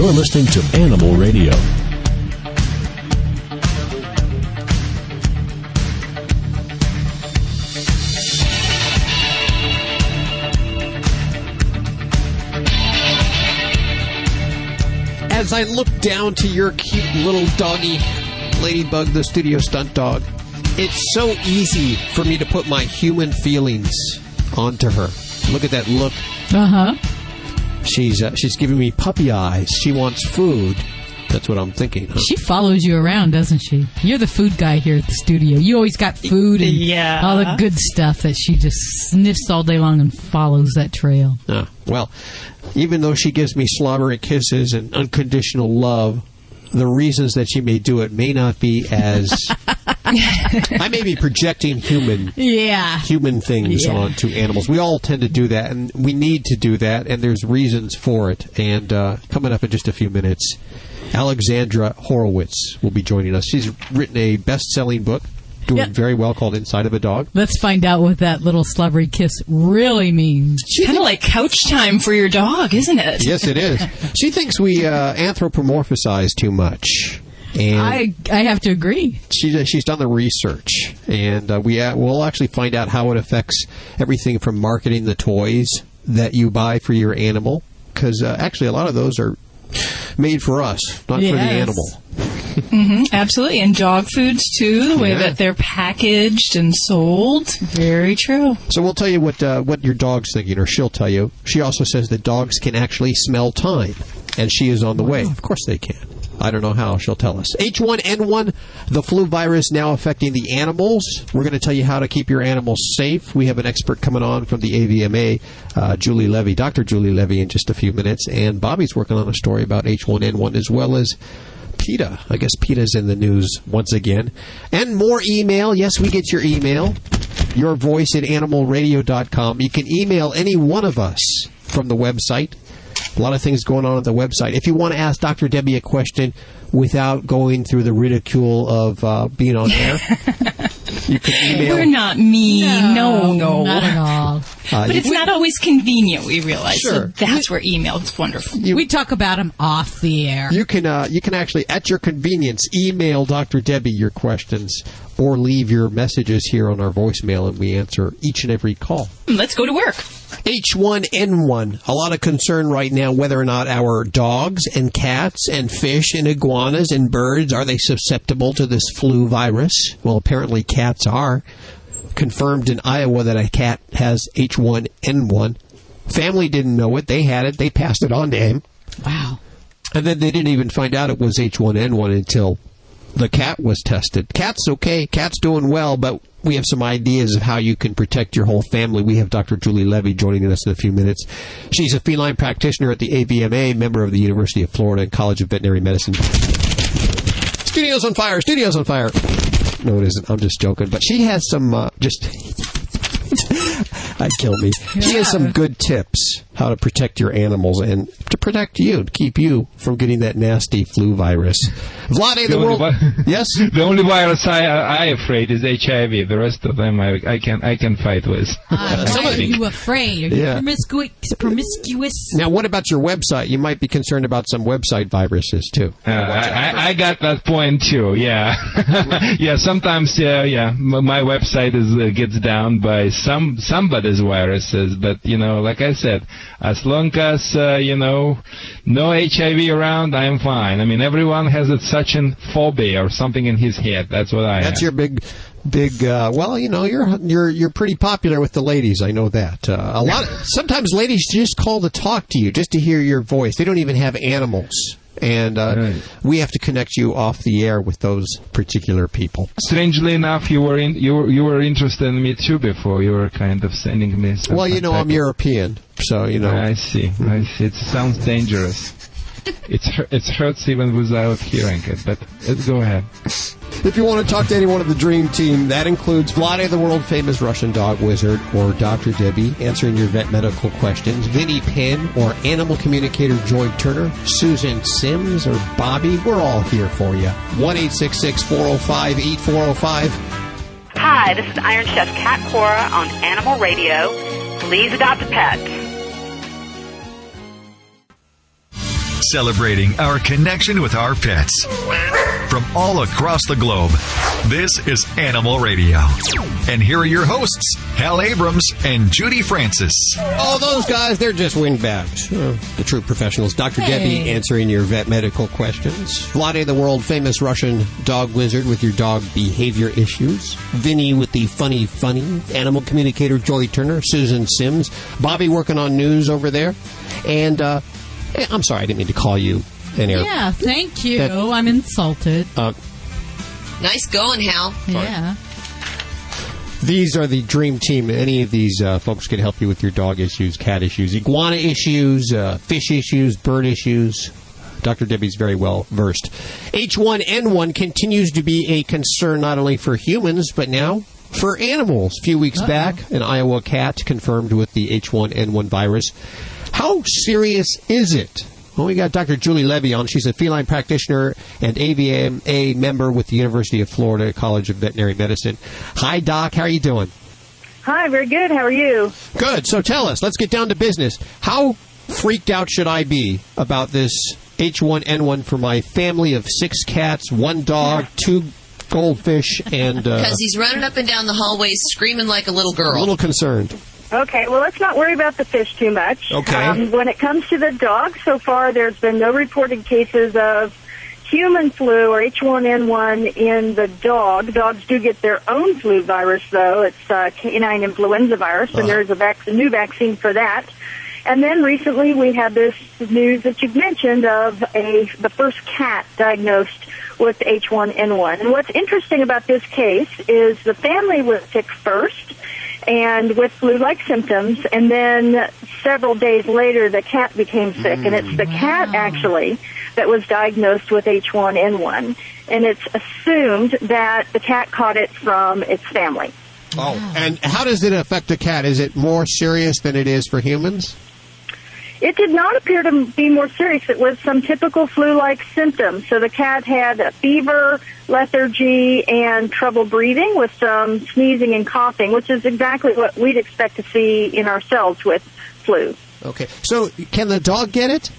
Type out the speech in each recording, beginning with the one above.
You're listening to Animal Radio. As I look down to your cute little doggy, Ladybug, the studio stunt dog, it's so easy for me to put my human feelings onto her. Look at that look. Uh huh. She's uh, she's giving me puppy eyes. She wants food. That's what I'm thinking. huh? She follows you around, doesn't she? You're the food guy here at the studio. You always got food and Yeah. all the good stuff that she just sniffs all day long and follows that trail. Ah, well, even though she gives me slobbery kisses and unconditional love, the reasons that she may do it may not be as. I may be projecting human Yeah. human things Yeah. onto animals. We all tend to do that, and we need to do that, and there's reasons for it. And uh, coming up in just a few minutes, Alexandra Horowitz will be joining us. She's written a best-selling book, doing Yep. very well, called Inside of a Dog. Let's find out what that little slobbery kiss really means. It's Kind of like couch time for your dog, isn't it? Yes, it is. she thinks we uh, anthropomorphize too much. And I I have to agree. she's she's done the research, and uh, we uh, we'll actually find out how it affects everything from marketing the toys that you buy for your animal, because uh, actually a lot of those are made for us, not for the Yes. animal. Absolutely. And dog foods, too, the way Yeah. that they're packaged and sold. Very true. So we'll tell you what uh, what your dog's thinking, or she'll tell you. She also says that dogs can actually smell time, and she is on the way. Of course they can. I don't know how. She'll tell us. H1N1, the flu virus now affecting the animals. We're going to tell you how to keep your animals safe. We have an expert coming on from the AVMA, uh, Julie Levy, Dr. Julie Levy, in just a few minutes. And Bobby's working on a story about H1N1 as well as PETA. I guess PETA's in the news once again. And more email. Yes, we get your email. Your voice at animalradio.com. You can email any one of us from the website. A lot of things going on at the website. If you want to ask Dr. Debbie a question without going through the ridicule of uh, being on air, you can email. We're not mean. No, no. Not at all. uh, But you- it's not always convenient, we realize. Sure. So that's where email is wonderful. you- we talk about them off the air. You can uh, you can actually at your convenience email Dr. Debbie your questions or leave your messages here on our voicemail and we answer each and every call. Let's go to work. H1N1. A lot of concern right now whether or not our dogs and cats and fish and iguanas and birds are they susceptible to this flu virus? Well, apparently cats are. Confirmed in Iowa that a cat has H1N1. Family didn't know it. They had it. They passed it on to him. wow. And then they didn't even find out it was H1N1 until the cat was tested. Cat's okay. Cat's doing well, but we have some ideas of how you can protect your whole family. We have Dr. Julie Levy joining us in a few minutes. She's a feline practitioner at the AVMA, member of the University of Florida and College of Veterinary Medicine. Studios on fire! Studios on fire! No, it isn't. I'm just joking. But she has some uh, just. I'd kill me. She has some good tips how to protect your animals and protect you, to keep you from getting that nasty flu virus. Vlade, the, The world. vi- yes. The only virus I I afraid is HIV. The rest of them I, I can I can fight with. Uh, Some of are you afraid? Are you Yeah. promiscuous? promiscuous? Now, what about your website? You might be concerned about some website viruses too. Uh, I, I I got that point too. Yeah, yeah. Sometimes yeah yeah my website is uh, gets down by some somebody's viruses, but you know, like I said, as long as uh, you know no HIV around, I'm fine. I mean, everyone has a, such an phobia or something in his head. That's what I. That's have. your big, big. Uh, well, you know, you're you're you're pretty popular with the ladies. I know that. Uh, a lot. sometimes ladies just call to talk to you, just to hear your voice. They don't even have animals, and uh, Right. we have to connect you off the air with those particular people. Strangely enough, you were in, you were, you were interested in me too before. You were kind of sending me. Some Well, you know, I'm of- European, so you know. I see. I see. It sounds dangerous. It's hu- it hurts even without hearing it. But let's go ahead. If you want to talk to anyone of the Dream Team, that includes Vlade, the world famous Russian dog wizard, or Dr. Debbie, answering your vet medical questions, Vinnie Penn, or animal communicator Joy Turner, Susan Sims, or Bobby. We're all here for you. 1 405 8405. Hi, this is Iron Chef Cat Cora on Animal Radio. Please adopt a pet. Celebrating our connection with our pets. From all across the globe, this is Animal Radio. And here are your hosts, Hal Abrams and Judy Francis. All those guys, they're just windbags. Uh, the true professionals. Dr. Hey. Debbie answering your vet medical questions. Vlade, the world famous Russian dog wizard with your dog behavior issues. Vinny with the funny, funny. Animal communicator Joy Turner. Susan Sims. Bobby working on news over there. And, uh, I'm sorry, I didn't mean to call you an air. Yeah, thank you. That- I'm insulted. Uh, Nice going, Hal. Yeah. These are the dream team. Any of these uh, folks can help you with your dog issues, cat issues, iguana issues, uh, fish issues, bird issues. Dr. Debbie's very well versed. H1N1 continues to be a concern not only for humans, but now for animals. A few weeks back, an Iowa cat confirmed with the H1N1 virus. How serious is it? Well, we got Dr. Julie Levy on. She's a feline practitioner and AVMA member with the University of Florida College of Veterinary Medicine. Hi, Doc. How are you doing? Hi, very good. How are you? Good. So tell us. Let's get down to business. How freaked out should I be about this H1N1 for my family of six cats, one dog, two goldfish, and uh, Because he's running up and down the hallways screaming like a little girl. a little concerned. Okay, well, let's not worry about the fish too much. Okay. Um, when it comes to the dog, so far there's been no reported cases of human flu or H1N1 in the dog. Dogs do get their own flu virus, though. It's uh, canine influenza virus, and there's a, vac- a new vaccine for that. And then recently we had this news that you've mentioned of a the first cat diagnosed with H1N1. And what's interesting about this case is the family was sick first and with flu-like symptoms, and then several days later the cat became sick, and it's the cat actually that was diagnosed with H1N1, and it's assumed that the cat caught it from its family. Oh, and how does it affect a cat? Is it more serious than it is for humans? It did not appear to be more serious. It was some typical flu-like symptoms. So the cat had a fever, lethargy, and trouble breathing with some sneezing and coughing, which is exactly what we'd expect to see in ourselves with flu. Okay. So can the dog get it?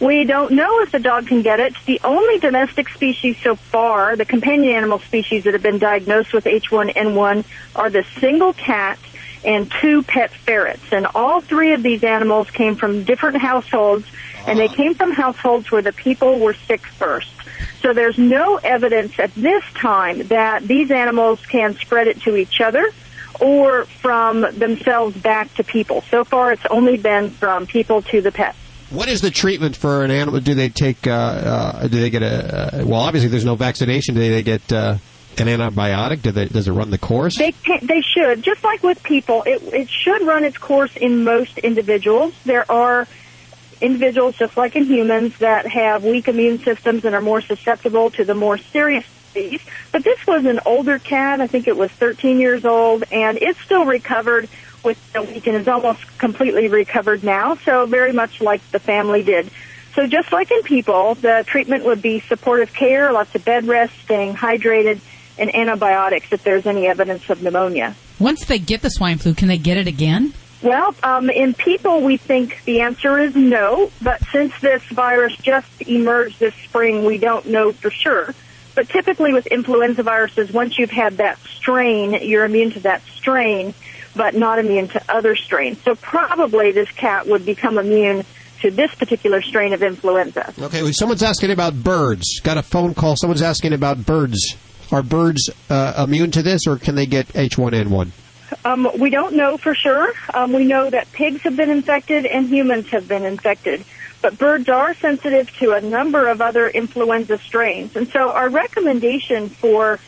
We don't know if the dog can get it. The only domestic species so far, the companion animal species that have been diagnosed with H1N1 are the single cat and two pet ferrets. And all three of these animals came from different households, and they came from households where the people were sick first. So there's no evidence at this time that these animals can spread it to each other or from themselves back to people. So far, it's only been from people to the pets. What is the treatment for an animal? Do they take? Uh, uh, do they get a? Uh, well, obviously, there's no vaccination. Do they get uh, an antibiotic? Do they, does it run the course? They they should, just like with people, it it should run its course in most individuals. There are individuals, just like in humans, that have weak immune systems and are more susceptible to the more serious disease. But this was an older cat. I think it was 13 years old, and it's still recovered with a week and is almost completely recovered now. So very much like the family did. So just like in people, the treatment would be supportive care, lots of bed rest, staying hydrated, and antibiotics if there's any evidence of pneumonia. Once they get the swine flu, can they get it again? Well, um, in people, we think the answer is no, but since this virus just emerged this spring, we don't know for sure. But typically with influenza viruses, once you've had that strain, you're immune to that strain, but not immune to other strains. So probably this cat would become immune to this particular strain of influenza. Okay, well, someone's asking about birds. Got a phone call. Someone's asking about birds. Are birds uh, immune to this, or can they get H1N1? Um, we don't know for sure. Um, we know that pigs have been infected and humans have been infected. But birds are sensitive to a number of other influenza strains. And so our recommendation for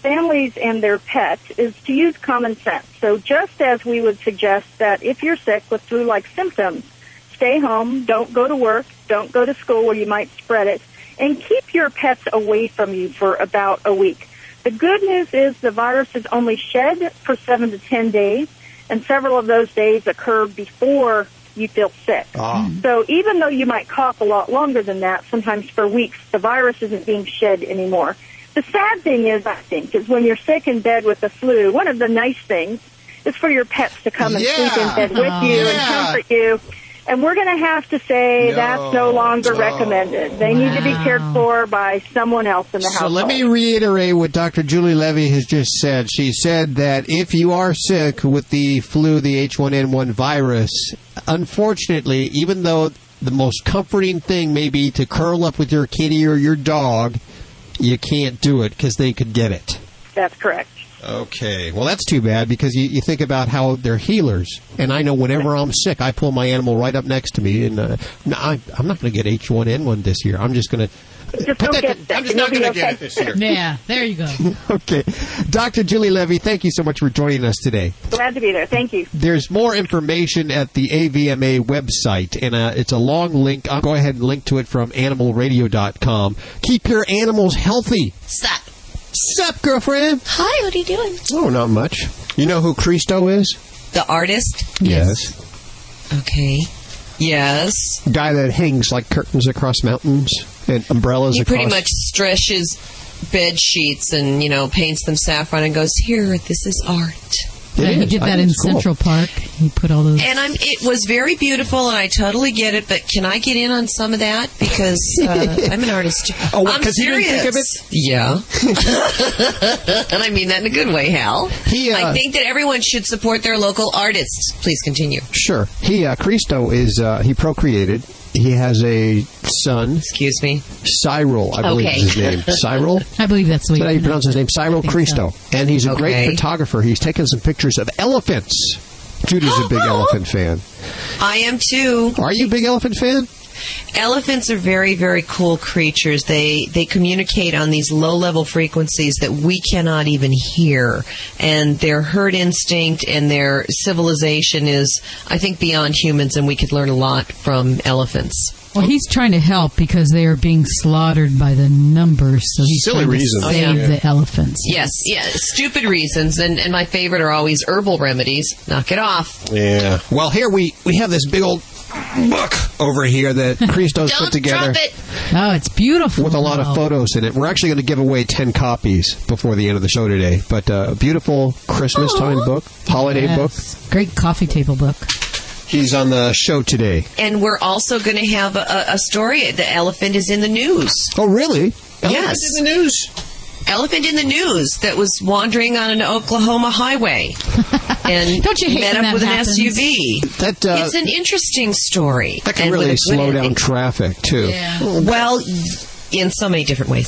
families and their pets is to use common sense. So just as we would suggest that if you're sick with flu-like symptoms, stay home, don't go to work, don't go to school where you might spread it, and keep your pets away from you for about a week. The good news is the virus is only shed for seven to ten days, and several of those days occur before you feel sick. Ah. So even though you might cough a lot longer than that, sometimes for weeks, the virus isn't being shed anymore. The sad thing is, I think, is when you're sick in bed with the flu, one of the nice things is for your pets to come and sleep in bed with you and comfort you. And we're going to have to say No. that's no longer Oh. recommended. They need to be cared for by someone else in the house. So household. let me reiterate what Dr. Julie Levy has just said. She said that if you are sick with the flu, the H1N1 virus, unfortunately, even though the most comforting thing may be to curl up with your kitty or your dog, you can't do it because they could get it. That's correct. Okay, well that's too bad because you, you think about how they're healers, and I know whenever I'm sick, I pull my animal right up next to me, and uh, no, I, I'm not going to get H1N1 this year. I'm just going to. Just don't get sick. I'm just and not going be to get it this year. Yeah, there you go. Okay, Dr. Julie Levy, thank you so much for joining us today. Glad to be there. Thank you. There's more information at the AVMA website, and uh, it's a long link. I'll go ahead and link to it from animalradio.com. Keep your animals healthy. Stop. Sup, girlfriend? Hi, what are you doing? Oh, not much. You know who Christo is? The artist? Yes. Okay. Yes. Guy that hangs like curtains across mountains and umbrellas He across. pretty much stretches bed sheets and, you know, paints them saffron and goes, Here, this is art. It Yeah, he is. did I that in cool. Central Park. He put all those. And I'm. It was very beautiful, and I totally get it. But can I get in on some of that because uh, I'm an artist. Oh, what, I'm 'cause he didn't think of it? Yeah, and I mean that in a good way, Hal. He, uh, I think that everyone should support their local artists. Please continue. Sure. He uh, Christo is uh, he procreated. He has a son, Excuse me. Cyril, I believe Okay. is his name. Cyril. I believe that's the Is way that how you pronounce his name? Cyril think Christo. And he's a great photographer. He's taken some pictures of elephants. Judy's a big oh, oh, oh. elephant fan. I am too. Are you a big elephant fan? Elephants are very, very cool creatures. They they communicate on these low level frequencies that we cannot even hear, and their herd instinct and their civilization is, I think, beyond humans, and we could learn a lot from elephants. Well, he's trying to help because they are being slaughtered by the numbers. So he's Silly trying reasons. to Oh, save yeah. the elephants. Yes, yeah, stupid reasons, and, and my favorite are always herbal remedies. Knock it off. Yeah. Well, here we we have this big old book over here that Christo's put Don't together drop it. Oh, it's beautiful. with a lot of photos in it. We're actually going to give away 10 copies before the end of the show today. But uh, a beautiful Christmas time book, holiday book. Great coffee table book. He's on the show today. And we're also going to have a, a story. The elephant is in the news. Oh, really? Yes. in the news. elephant in the news that was wandering on an Oklahoma highway and Don't you hate met up that with happens? an SUV. That uh, it's an interesting story. that can and really slow down ending. traffic too. Well, in so many different ways.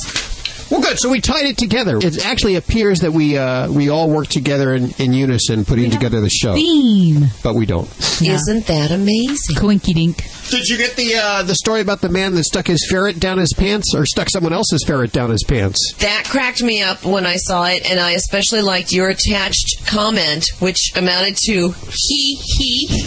Well, good. So we tied it together. It actually appears that we uh, we all work together in, in unison, putting together the show, Theme. but we don't. Yeah. Isn't that amazing? Coinky dink. Did you get the uh, the story about the man that stuck his ferret down his pants, or stuck someone else's ferret down his pants? That cracked me up when I saw it, and I especially liked your attached comment, which amounted to he he.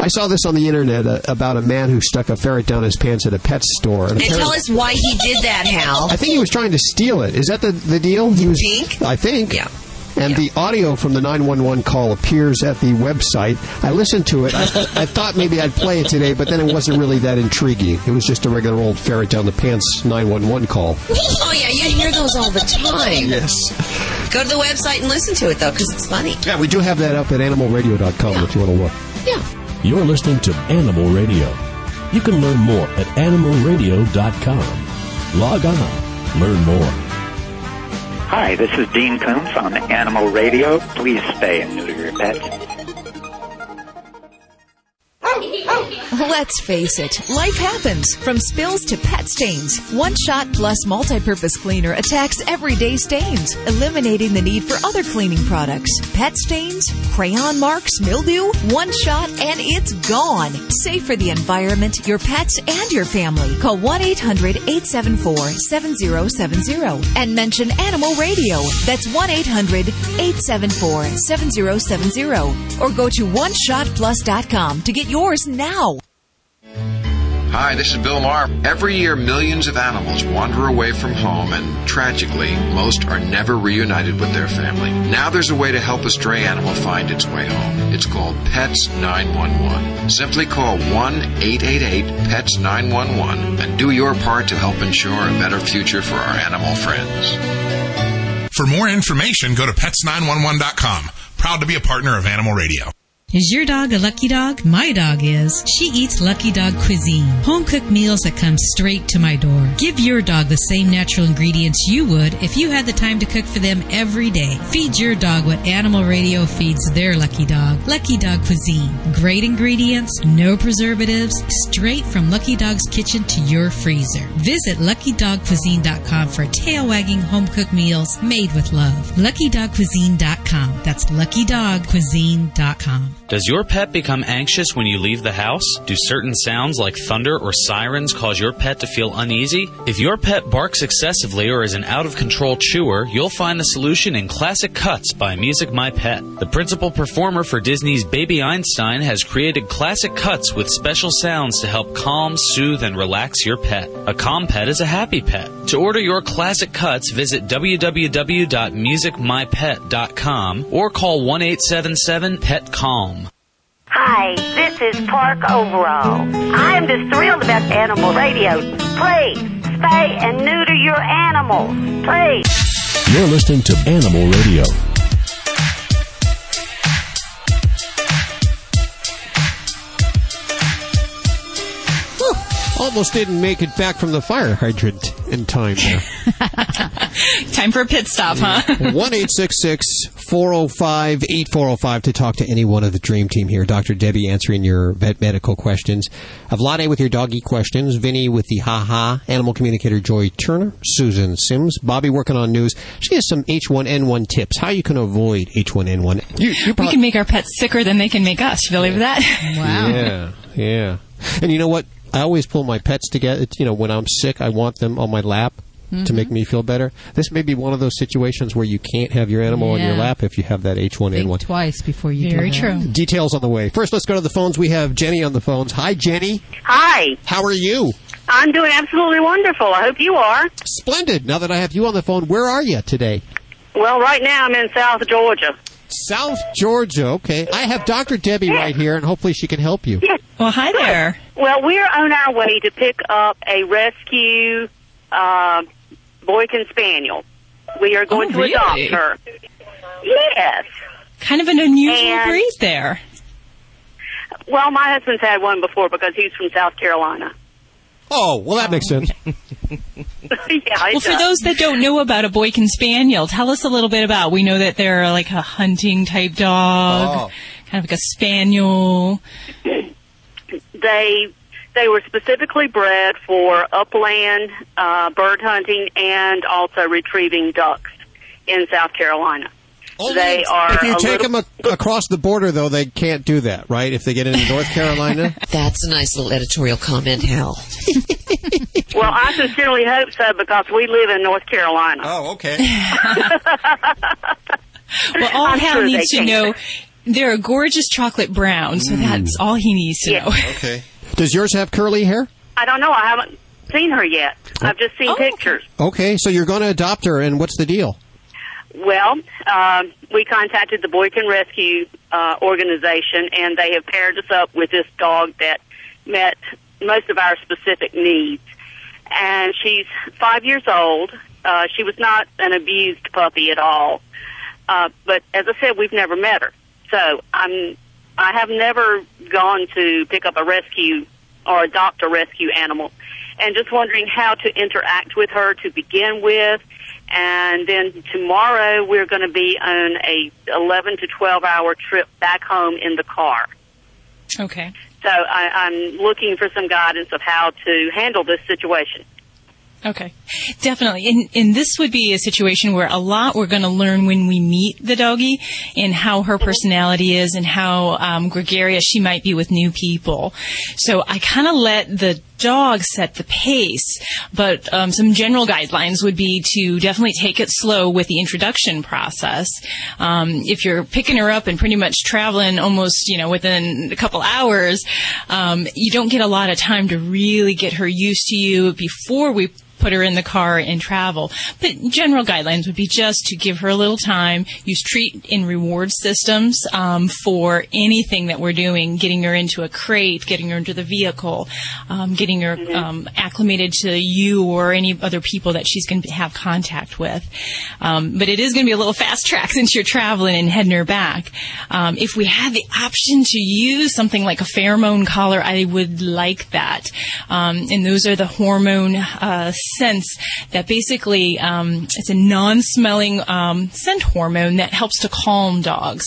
I saw this on the internet uh, about a man who stuck a ferret down his pants at a pet store. And tell apparently- us why he did that, Hal. I think he was trying to steal it. Is that the, the deal? He was. think? I think. Yeah. And Yeah. the audio from the 911 call appears at the website. I listened to it. I, I thought maybe I'd play it today, but then it wasn't really that intriguing. It was just a regular old ferret down the pants 911 call. Oh yeah, you hear those all the time. Yes. Go to the website and listen to it though, because it's funny. Yeah, we do have that up at animalradio.com if you want to look. Yeah. You're listening to Animal Radio. You can learn more at animalradio.com. Log on. Learn more. Hi, this is Dean Koontz on Animal Radio. Please spay and neuter your pets. Let's face it, life happens from spills to pet stains. One Shot Plus multi-purpose cleaner attacks everyday stains, eliminating the need for other cleaning products. Pet stains, crayon marks, mildew, one shot and it's gone. Safe for the environment, your pets and your family. Call 1-800-874-7070 and mention Animal Radio. That's 1-800-874-7070 or go to oneshotplus.com to get yours now. Hi, this is Bill Maher. Every year, millions of animals wander away from home, and tragically, most are never reunited with their family. Now there's a way to help a stray animal find its way home. It's called Pets 911. Simply call 1 888 PETS 911 and do your part to help ensure a better future for our animal friends. For more information, go to pets911.com. Proud to be a partner of Animal Radio. Is your dog a lucky dog? My dog is. She eats Lucky Dog cuisine, home cooked meals that come straight to my door. Give your dog the same natural ingredients you would if you had the time to cook for them every day. Feed your dog what Animal Radio feeds their lucky dog. Lucky Dog cuisine. Great ingredients, no preservatives, straight from Lucky Dog's kitchen to your freezer. Visit luckydogcuisine.com for tail wagging home cooked meals made with love. LuckyDogCuisine.com. That's LuckyDogCuisine.com. Does your pet become anxious when you leave the house? Do certain sounds like thunder or sirens cause your pet to feel uneasy? If your pet barks excessively or is an out of control chewer, you'll find the solution in Classic Cuts by Music My Pet. The principal performer for Disney's Baby Einstein has created Classic Cuts with special sounds to help calm, soothe, and relax your pet. A calm pet is a happy pet. To order your Classic Cuts, visit www.musicmypet.com or call 1 877 PET CALM. Hi, this is Park Overall. I am just thrilled about animal radio. Please, spay and neuter your animals. Please. You're listening to Animal Radio. Almost didn't make it back from the fire hydrant in time. Time for a pit stop, huh? 1 405 8405 to talk to any one of the Dream Team here. Dr. Debbie answering your vet medical questions. Vlade with your doggy questions. Vinny with the ha ha. Animal communicator Joy Turner. Susan Sims. Bobby working on news. She has some H1N1 tips. How you can avoid H1N1. You, you we can make our pets sicker than they can make us. You believe that? Wow. Yeah, yeah. And you know what? I always pull my pets together. You know, when I'm sick, I want them on my lap to Mhm. make me feel better. This may be one of those situations where you can't have your animal on your lap if you have that H1N1. Think twice before you Very do that. true. Details on the way. First, let's go to the phones. We have Jenny on the phones. Hi, Jenny. Hi. How are you? I'm doing absolutely wonderful. I hope you are. Splendid. Now that I have you on the phone, where are you today? Well, right now I'm in South Georgia. South Georgia. Okay. I have Dr. Debbie right here, and hopefully she can help you. Well, hi there. Well, we're on our way to pick up a rescue uh, Boykin Spaniel. We are going Oh, to really? adopt her. Yes. Kind of an unusual And- breed there. Well, my husband's had one before because he's from South Carolina. Oh, well, that makes sense. yeah, it Well, for those that don't know about a Boykin Spaniel, tell us a little bit about. We know that they're like a hunting type dog, kind of like a spaniel. they they were specifically bred for upland uh, bird hunting and also retrieving ducks in South Carolina. they are If you take little, them a- across the border, though, they can't do that, right? If they get into North Carolina? That's a nice little editorial comment, Hal. well, I sincerely hope so because we live in North Carolina. Oh, okay. Well, all I'm Hal sure needs to can. know, they're a gorgeous chocolate brown, so that's all he needs to know. Okay. Does yours have curly hair? I don't know. I haven't seen her yet. I've just Oh, seen pictures. Okay, so you're going to adopt her, and what's the deal? Well, um, we contacted the Boykin Rescue uh, organization, and they have paired us up with this dog that met most of our specific needs. And she's five years old. Uh, she was not an abused puppy at all. Uh, but as I said, we've never met her. So I'm, I have never gone to pick up a rescue or adopt a rescue animal. And just wondering how to interact with her to begin with. And then tomorrow we're going to be on a 11 to 12 hour trip back home in the car. Okay. So I, I'm looking for some guidance of how to handle this situation. Okay, definitely. And, and this would be a situation where a lot we're going to learn when we meet the doggie and how her personality is and how um, gregarious she might be with new people. So I kind of let the dog set the pace, but um, some general guidelines would be to definitely take it slow with the introduction process. Um, if you're picking her up and pretty much traveling almost, you know, within a couple hours, um, you don't get a lot of time to really get her used to you before we put her in the car and travel. But general guidelines would be just to give her a little time, use treat and reward systems um, for anything that we're doing, getting her into a crate, getting her into the vehicle, um, getting her um, acclimated to you or any other people that she's going to have contact with. Um, but it is going to be a little fast track since you're traveling and heading her back. Um, if we had the option to use something like a pheromone collar, I would like that. Um, and those are the hormone uh, scents that basically um, it's a non-smelling um, scent hormone that helps to calm dogs.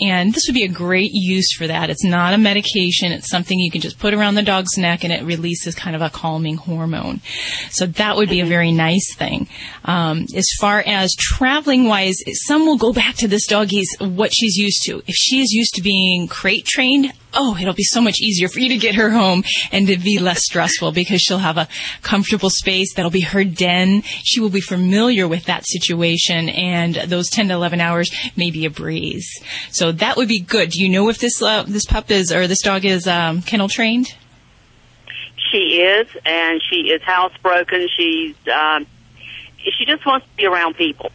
And this would be a great use for that. It's not a medication. It's something you can just put around the dog's neck and it releases kind of a calming hormone. So that would be a very nice thing. Um, as far as traveling wise, some will go back to this doggy's what she's used to. If she is used to being crate trained, oh, it'll be so much easier for you to get her home and to be less stressful because she'll have a comfortable space that'll be her den. She will be familiar with that situation and those 10 to 11 hours may be a breeze. So that would be good. Do you know if this, uh, this pup is, or this dog is, um, kennel trained? She is, and she is housebroken. She's, um, she just wants to be around people.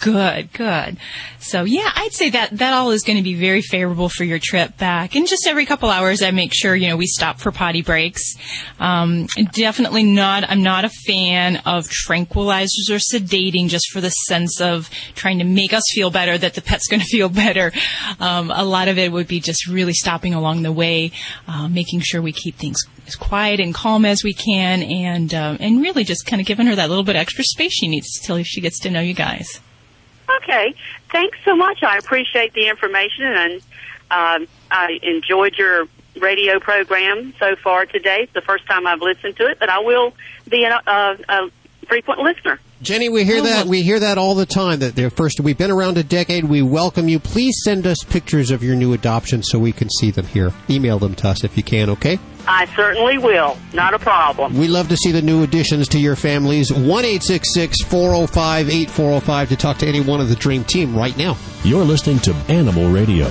Good, good. So yeah, I'd say that that all is going to be very favorable for your trip back. And just every couple hours, I make sure you know we stop for potty breaks. Um, definitely not. I'm not a fan of tranquilizers or sedating just for the sense of trying to make us feel better that the pet's going to feel better. Um, a lot of it would be just really stopping along the way, uh, making sure we keep things as quiet and calm as we can, and uh, and really just kind of giving her that little bit extra space she needs till she gets to know you guys. Okay. Thanks so much. I appreciate the information and um, I enjoyed your radio program so far today. It's the first time I've listened to it, but I will be a, a, a frequent listener. Jenny, we hear that we hear that all the time. That they're first. We've been around a decade. We welcome you. Please send us pictures of your new adoption so we can see them here. Email them to us if you can. Okay. I certainly will. Not a problem. We love to see the new additions to your families. One eight six six four zero five eight four zero five to talk to any one of the Dream Team right now. You're listening to Animal Radio.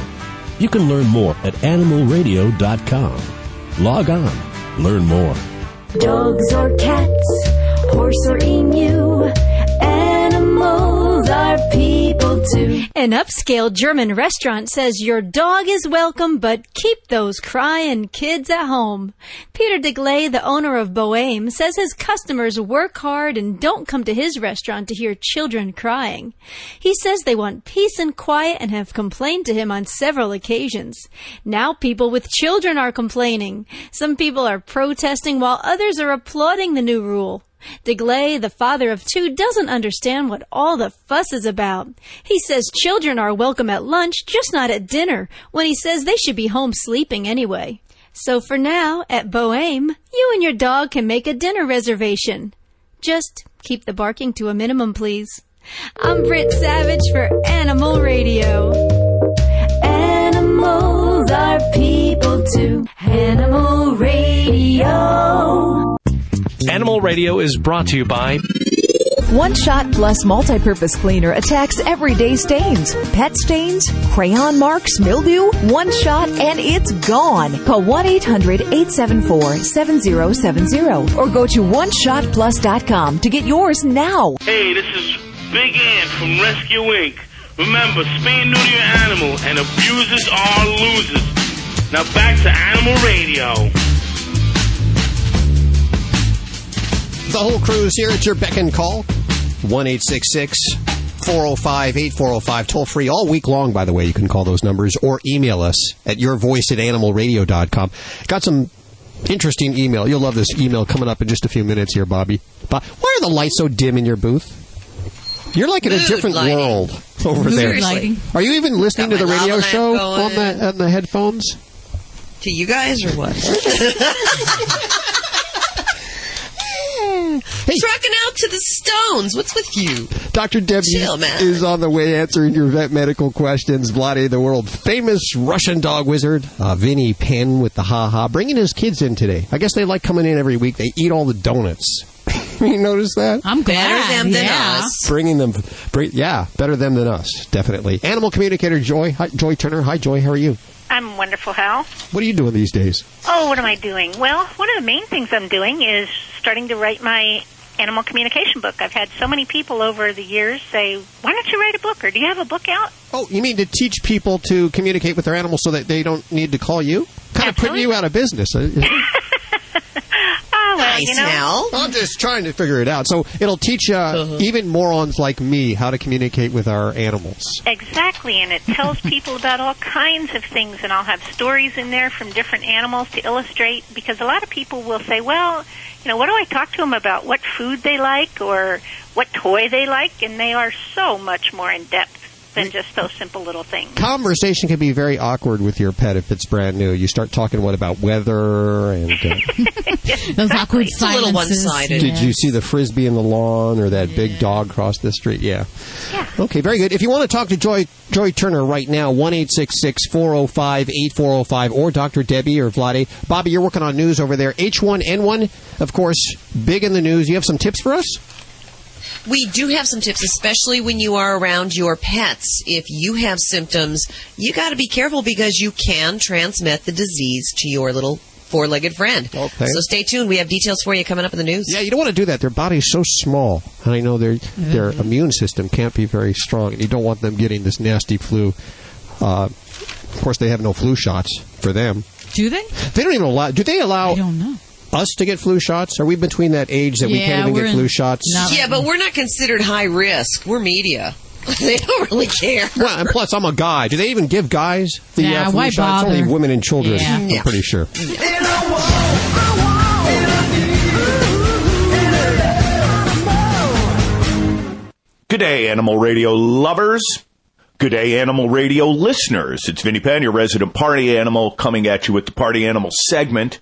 You can learn more at animalradio.com. Log on, learn more. Dogs or cats, horse or emu, animals are people too. An upscale German restaurant says your dog is welcome, but keep those crying kids at home. Peter DeGlay, the owner of Bohème, says his customers work hard and don't come to his restaurant to hear children crying. He says they want peace and quiet and have complained to him on several occasions. Now people with children are complaining. Some people are protesting while others are applauding the new rule. DeGlay, the father of two, doesn't understand what all the fuss is about. He says children are welcome at lunch, just not at dinner, when he says they should be home sleeping anyway. So for now, at Bohème, you and your dog can make a dinner reservation. Just keep the barking to a minimum, please. I'm Britt Savage for Animal Radio. Animals are people too. Animal Radio. Animal Radio is brought to you by One Shot Plus multi-purpose cleaner attacks everyday stains, pet stains, crayon marks, mildew. One shot and it's gone. Call 1-800-874-7070 or go to oneshotplus.com to get yours now. Hey, this is Big Ant from Rescue Inc. Remember, spay and neuter your animal, and abusers are losers. Now back to Animal Radio. The whole crew's here at your beck and call. 1 405 8405. Toll free all week long, by the way. You can call those numbers or email us at yourvoice at animalradio.com. Got some interesting email. You'll love this email coming up in just a few minutes here, Bobby. But why are the lights so dim in your booth? You're like in a different lighting. world over Mood there. lighting. Are you even listening Got to the radio show going. on the, on the headphones? To you guys or what? Trucking out to the Stones. What's with you? Dr. Debbie Chill, is on the way answering your vet medical questions. Vlade, the world famous Russian dog wizard, uh, Vinnie Penn with the ha ha, bringing his kids in today. I guess they like coming in every week. They eat all the donuts. you notice that? I'm glad. Better them than yeah. us. Bringing them, bring, yeah, better them than us, definitely. Animal communicator Joy, hi, Joy Turner. Hi, Joy. How are you? I'm wonderful, Hal. What are you doing these days? Oh, what am I doing? Well, one of the main things I'm doing is starting to write my animal communication book. I've had so many people over the years say, "Why don't you write a book?" or "Do you have a book out?" Oh, you mean to teach people to communicate with their animals so that they don't need to call you? Kind of putting you out of business. Uh, well, Nice you know. now. I'm just trying to figure it out. So it'll teach uh, even morons like me how to communicate with our animals. Exactly, and it tells people about all kinds of things, and I'll have stories in there from different animals to illustrate. Because a lot of people will say, "Well, you know, what do I talk to them about? What food they like or what toy they like?" And they are so much more in depth than just those simple little things. Conversation can be very awkward with your pet if it's brand new. You start talking what about weather and uh, Those awkward It's a little one-sided. did you see the frisbee in the lawn or that big dog cross the street? Yeah. Okay, very good. If you want to talk to Joy Joy Turner right now, one eight six six four zero five eight four zero five, or Dr. Debbie or Vlade. Bobby, you're working on news over there. H1N1, of course, big in the news. You have some tips for us? We do have some tips, especially when you are around your pets. If you have symptoms, you got to be careful because you can transmit the disease to your little four-legged friend. Okay. So stay tuned. We have details for you coming up in the news. Yeah, you don't want to do that. Their body's so small, and I know their their immune system can't be very strong, and you don't want them getting this nasty flu. Uh, of course, they have no flu shots for them. Do they? They don't even allow. Do they allow? I don't know. Us to get flu shots? Are we between that age that we can't even get flu shots? yeah, but we're not considered high risk. We're media. they don't really care. Well, and plus, I'm a guy. Do they even give guys the Nah, uh, flu why shot? It's only women and children. Yeah. I'm Yeah. pretty sure. Good day, Animal Radio lovers. Good day, Animal Radio listeners. It's Vinnie Penn, your resident party animal, coming at you with the party animal segment.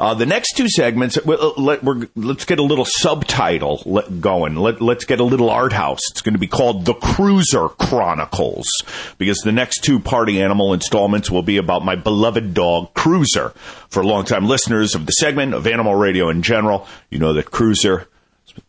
Uh, the next two segments, well, let, let's get a little subtitle going. Let, let's get a little art house. It's going to be called The Cruiser Chronicles because the next two party animal installments will be about my beloved dog, Cruiser. For longtime listeners of the segment, of Animal Radio in general, you know that Cruiser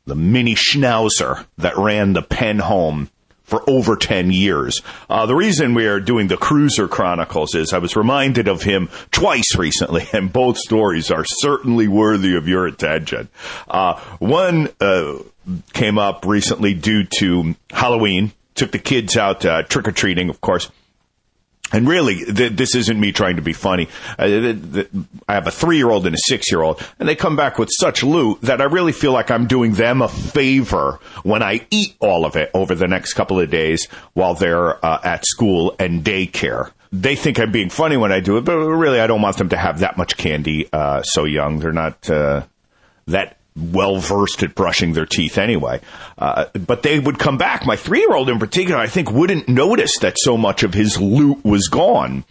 the mini schnauzer that ran the pen home for over 10 years. Uh, the reason we are doing the Cruiser Chronicles is I was reminded of him twice recently, and both stories are certainly worthy of your attention. Uh, one uh, came up recently due to Halloween. Took the kids out uh, trick or treating, of course. And really, th- this isn't me trying to be funny. Uh, th- th- I have a three-year-old and a six-year-old, and they come back with such loot that I really feel like I'm doing them a favor when I eat all of it over the next couple of days while they're uh, at school and daycare. They think I'm being funny when I do it, but really, I don't want them to have that much candy uh, so young. They're not uh, that well versed at brushing their teeth anyway. Uh, but they would come back. My three year old in particular, I think, wouldn't notice that so much of his loot was gone.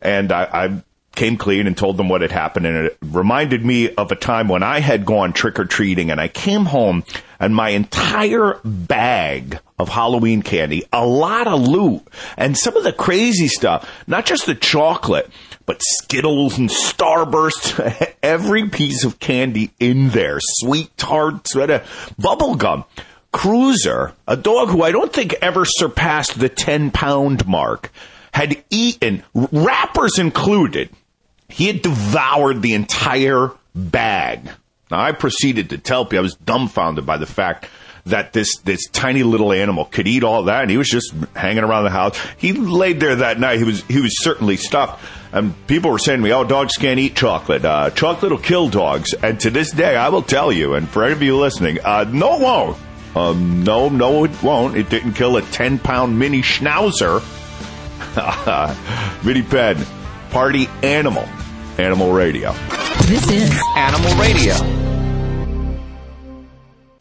And I, I came clean and told them what had happened. And it reminded me of a time when I had gone trick or treating and I came home and my entire bag of Halloween candy, a lot of loot, and some of the crazy stuff, not just the chocolate, but Skittles and Starburst, every piece of candy in there, sweet tarts, uh, bubble gum. Cruiser, a dog who I don't think ever surpassed the 10 pound mark, had eaten, wrappers included, he had devoured the entire bag. Now I proceeded to tell people I was dumbfounded by the fact that this this tiny little animal could eat all that, and he was just hanging around the house. He laid there that night. He was he was certainly stuffed. And people were saying to me, "Oh, dogs can't eat chocolate. Uh, chocolate will kill dogs." And to this day, I will tell you, and for any of you listening, uh, no, it won't. Um, no, no, it won't. It didn't kill a ten pound mini schnauzer. Vinnie Penn, party animal, animal radio. This is Animal Radio.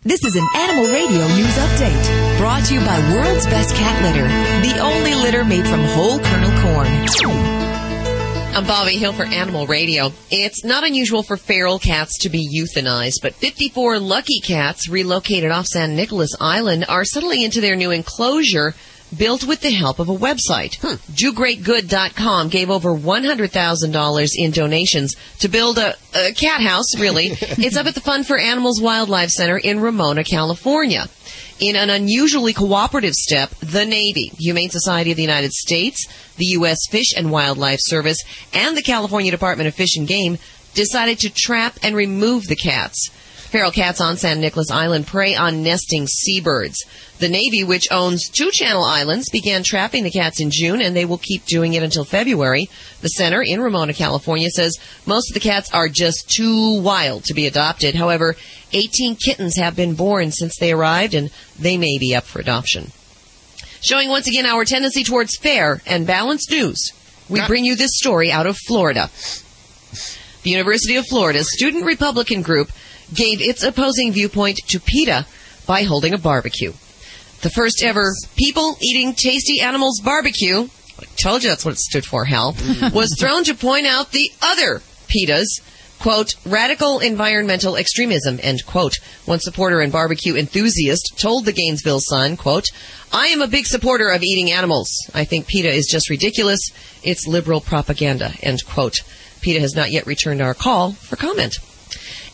This is an Animal Radio news update brought to you by World's Best Cat Litter, the only litter made from whole kernel corn. I'm Bobby Hill for Animal Radio. It's not unusual for feral cats to be euthanized, but 54 lucky cats relocated off San Nicolas Island are settling into their new enclosure built with the help of a website. Hmm. DoGreatGood.com gave over $100,000 in donations to build a, a cat house, really. it's up at the Fund for Animals Wildlife Center in Ramona, California. In an unusually cooperative step, the Navy, Humane Society of the United States, the U.S. Fish and Wildlife Service, and the California Department of Fish and Game decided to trap and remove the cats. Feral cats on San Nicolas Island prey on nesting seabirds. The Navy, which owns two Channel Islands, began trapping the cats in June and they will keep doing it until February. The center in Ramona, California says most of the cats are just too wild to be adopted. However, 18 kittens have been born since they arrived and they may be up for adoption. Showing once again our tendency towards fair and balanced news, we bring you this story out of Florida. The University of Florida's student Republican group gave its opposing viewpoint to PETA by holding a barbecue. The first ever People Eating Tasty Animals barbecue, I told you that's what it stood for, Hal, mm. was thrown to point out the other PETA's, quote, radical environmental extremism, end quote. One supporter and barbecue enthusiast told the Gainesville Sun, quote, I am a big supporter of eating animals. I think PETA is just ridiculous. It's liberal propaganda, end quote. PETA has not yet returned our call for comment.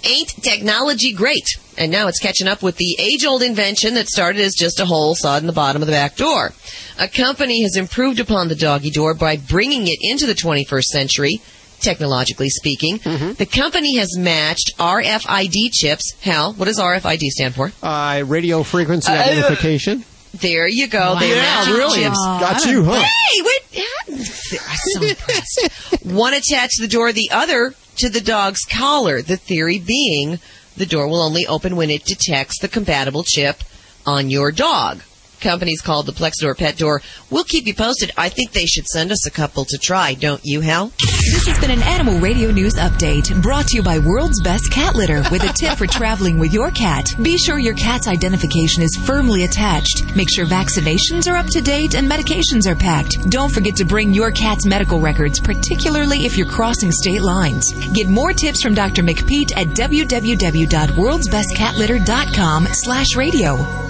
Ain't technology great? And now it's catching up with the age old invention that started as just a hole sawed in the bottom of the back door. A company has improved upon the doggy door by bringing it into the 21st century, technologically speaking. The company has matched RFID chips. Hal, what does RFID stand for? Uh, radio frequency Uh, identification. There you go. They Yeah, really. chips. Got you, huh? Hey, wait. I'm so impressed. One attached to the door, the other to the dog's collar. The theory being the door will only open when it detects the compatible chip on your dog. Companies called the Plexador Pet Door. We'll keep you posted. I think they should send us a couple to try, don't you, Hal? This has been an Animal Radio News Update brought to you by World's Best Cat Litter with a tip for traveling with your cat. Be sure your cat's identification is firmly attached. Make sure vaccinations are up to date and medications are packed. Don't forget to bring your cat's medical records, particularly if you're crossing state lines. Get more tips from Dr. McPeat at www.worldsbestcatlitter.com slash radio.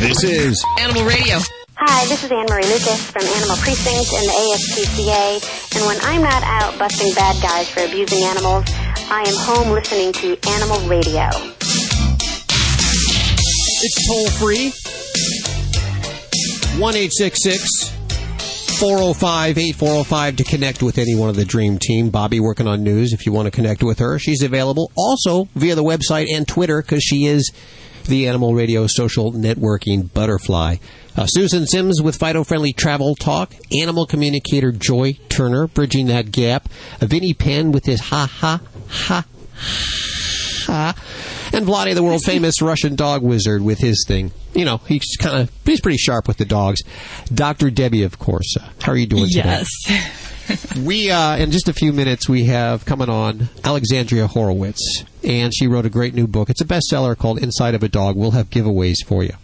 This is Animal Radio. Hi, this is Anne Marie Lucas from Animal Precinct and the ASPCA. And when I'm not out busting bad guys for abusing animals, I am home listening to Animal Radio. It's toll free. 1 405 8405 to connect with any one of the Dream Team. Bobby working on news if you want to connect with her. She's available also via the website and Twitter because she is the Animal Radio social networking butterfly. Uh, Susan Sims with Fido Friendly Travel Talk. Animal communicator Joy Turner bridging that gap. Uh, Vinnie Penn with his ha ha ha ha. And Vladi, the world famous Russian dog wizard, with his thing. You know, he's kind of he's pretty sharp with the dogs. Dr. Debbie, of course. Uh, how are you doing today? Yes. we uh, in just a few minutes we have coming on Alexandria Horowitz, and she wrote a great new book. It's a bestseller called Inside of a Dog. We'll have giveaways for you,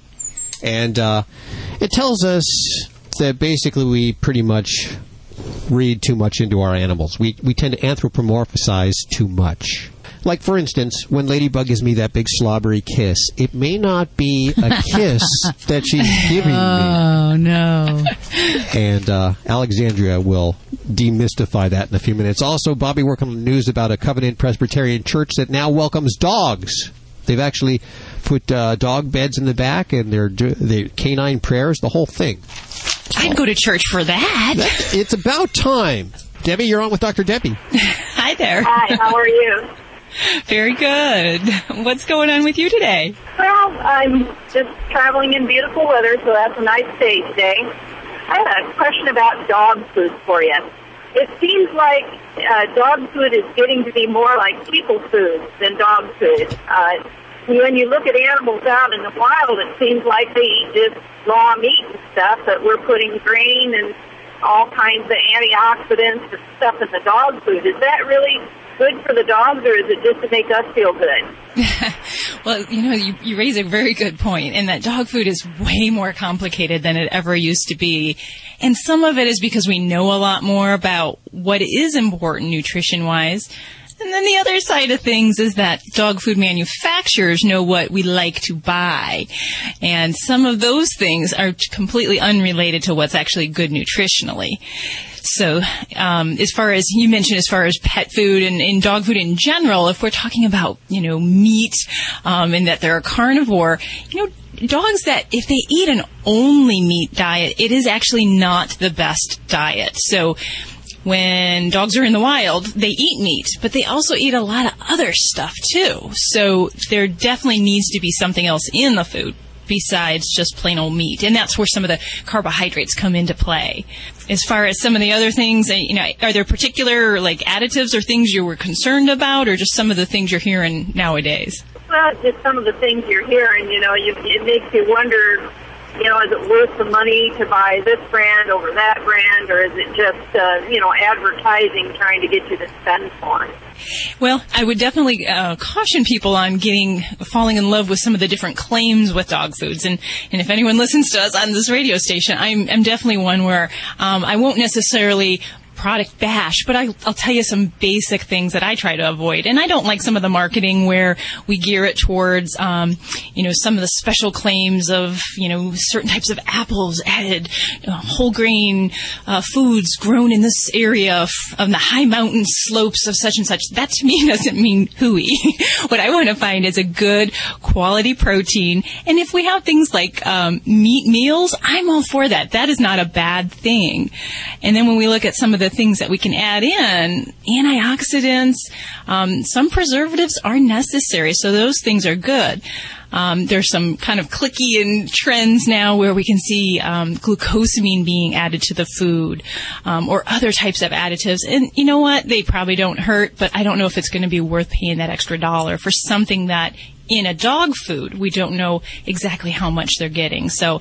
and uh, it tells us that basically we pretty much read too much into our animals. We we tend to anthropomorphize too much. Like for instance, when Ladybug gives me that big slobbery kiss, it may not be a kiss that she's giving me. Oh no! And uh, Alexandria will demystify that in a few minutes. Also, Bobby working on the news about a Covenant Presbyterian church that now welcomes dogs. They've actually put uh, dog beds in the back, and they're do- the canine prayers, the whole thing. I'd go to church for that. It's about time. Debbie, you're on with Dr. Debbie. Hi there. Hi, how are you? Very good. What's going on with you today? Well, I'm just traveling in beautiful weather, so that's a nice day today. I had a question about dog food for you. It seems like uh, dog food is getting to be more like people food than dog food. Uh, when you look at animals out in the wild, it seems like they eat just raw meat and stuff, but we're putting grain and all kinds of antioxidants and stuff in the dog food. Is that really good for the dogs, or is it just to make us feel good? Well, you know, you, you raise a very good point, and that dog food is way more complicated than it ever used to be. And some of it is because we know a lot more about what is important nutrition wise. And then the other side of things is that dog food manufacturers know what we like to buy. And some of those things are completely unrelated to what's actually good nutritionally. So, um, as far as you mentioned, as far as pet food and, and dog food in general, if we're talking about, you know, meat, um, and that they're a carnivore, you know, dogs that if they eat an only meat diet, it is actually not the best diet. So, when dogs are in the wild, they eat meat, but they also eat a lot of other stuff too. So there definitely needs to be something else in the food besides just plain old meat. And that's where some of the carbohydrates come into play. As far as some of the other things, uh, you know, are there particular like additives or things you were concerned about or just some of the things you're hearing nowadays? Well, just some of the things you're hearing, you know, you, it makes you wonder, you know, is it worth the money to buy this brand over that brand, or is it just, uh, you know, advertising trying to get you to spend more? Well, I would definitely uh, caution people on getting falling in love with some of the different claims with dog foods. And, and if anyone listens to us on this radio station, I'm, I'm definitely one where um, I won't necessarily product bash, but I, will tell you some basic things that I try to avoid. And I don't like some of the marketing where we gear it towards, um, you know, some of the special claims of, you know, certain types of apples added, uh, whole grain uh, foods grown in this area of, of the high mountain slopes of such and such. That to me doesn't mean hooey. what I want to find is a good quality protein. And if we have things like um, meat meals, I'm all for that. That is not a bad thing. And then when we look at some of the things that we can add in, antioxidants, um, some preservatives are necessary, so those things are good. Um, there's some kind of clicky and trends now where we can see um, glucosamine being added to the food um, or other types of additives. And you know what? They probably don't hurt, but I don't know if it's going to be worth paying that extra dollar for something that in a dog food we don't know exactly how much they're getting. So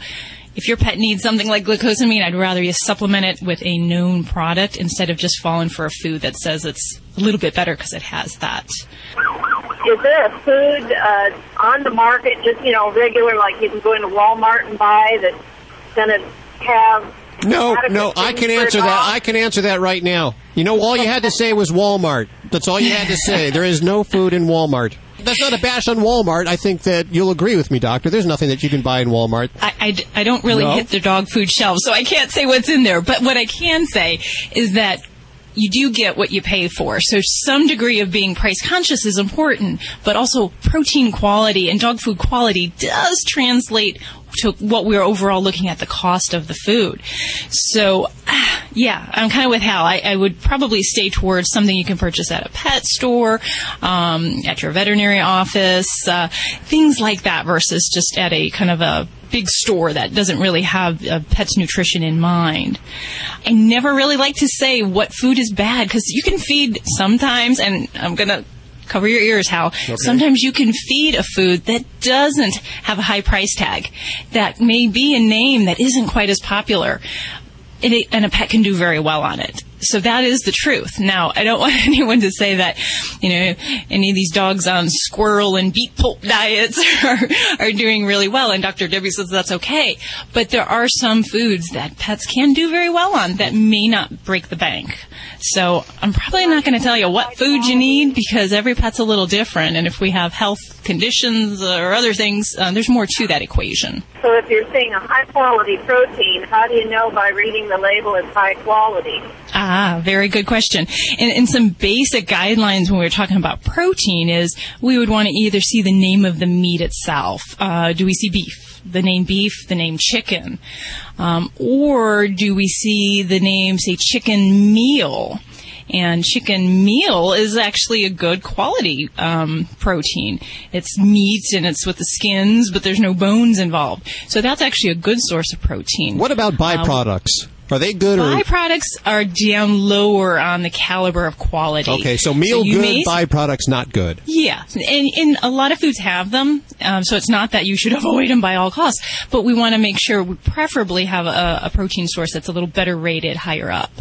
if your pet needs something like glucosamine, I'd rather you supplement it with a known product instead of just falling for a food that says it's a little bit better because it has that. Is there a food uh, on the market, just you know, regular, like you can go into Walmart and buy that's going to have no, no, I can answer that. I can answer that right now. You know, all you had to say was Walmart. That's all you had to say. There is no food in Walmart. That's not a bash on Walmart. I think that you'll agree with me, Doctor. There's nothing that you can buy in Walmart. I, I, I don't really No? hit the dog food shelves, so I can't say what's in there. But what I can say is that you do get what you pay for. So some degree of being price conscious is important, but also protein quality and dog food quality does translate to what we're overall looking at the cost of the food. So, ah, yeah, I'm kind of with Hal. I, I would probably stay towards something you can purchase at a pet store, um, at your veterinary office, uh, things like that versus just at a kind of a big store that doesn't really have uh, pet's nutrition in mind. I never really like to say what food is bad because you can feed sometimes, and I'm going to cover your ears, Hal. Sometimes you can feed a food that doesn't have a high price tag, that may be a name that isn't quite as popular. And, it, and a pet can do very well on it. So that is the truth. Now, I don't want anyone to say that, you know, any of these dogs on squirrel and beet pulp diets are, are doing really well. And Dr. Debbie says that's okay. But there are some foods that pets can do very well on that may not break the bank. So I'm probably not going to tell you what food you need because every pet's a little different. And if we have health conditions or other things, uh, there's more to that equation. So if you're saying a high quality protein, how do you know by reading the label it's high quality? Ah, very good question. And, and some basic guidelines when we're talking about protein is we would want to either see the name of the meat itself. Uh, do we see beef? The name beef, the name chicken, um, or do we see the name, say, chicken meal? And chicken meal is actually a good quality um, protein. It's meat and it's with the skins, but there's no bones involved. So that's actually a good source of protein. What about byproducts? Are they good or Byproducts are down lower on the caliber of quality. okay? So meal you good, may- byproducts not good. yeah, and, and a lot of foods have them, um, so it's not that you should avoid them by all costs. But we want to make sure we preferably have a, a protein source that's a little better rated higher up.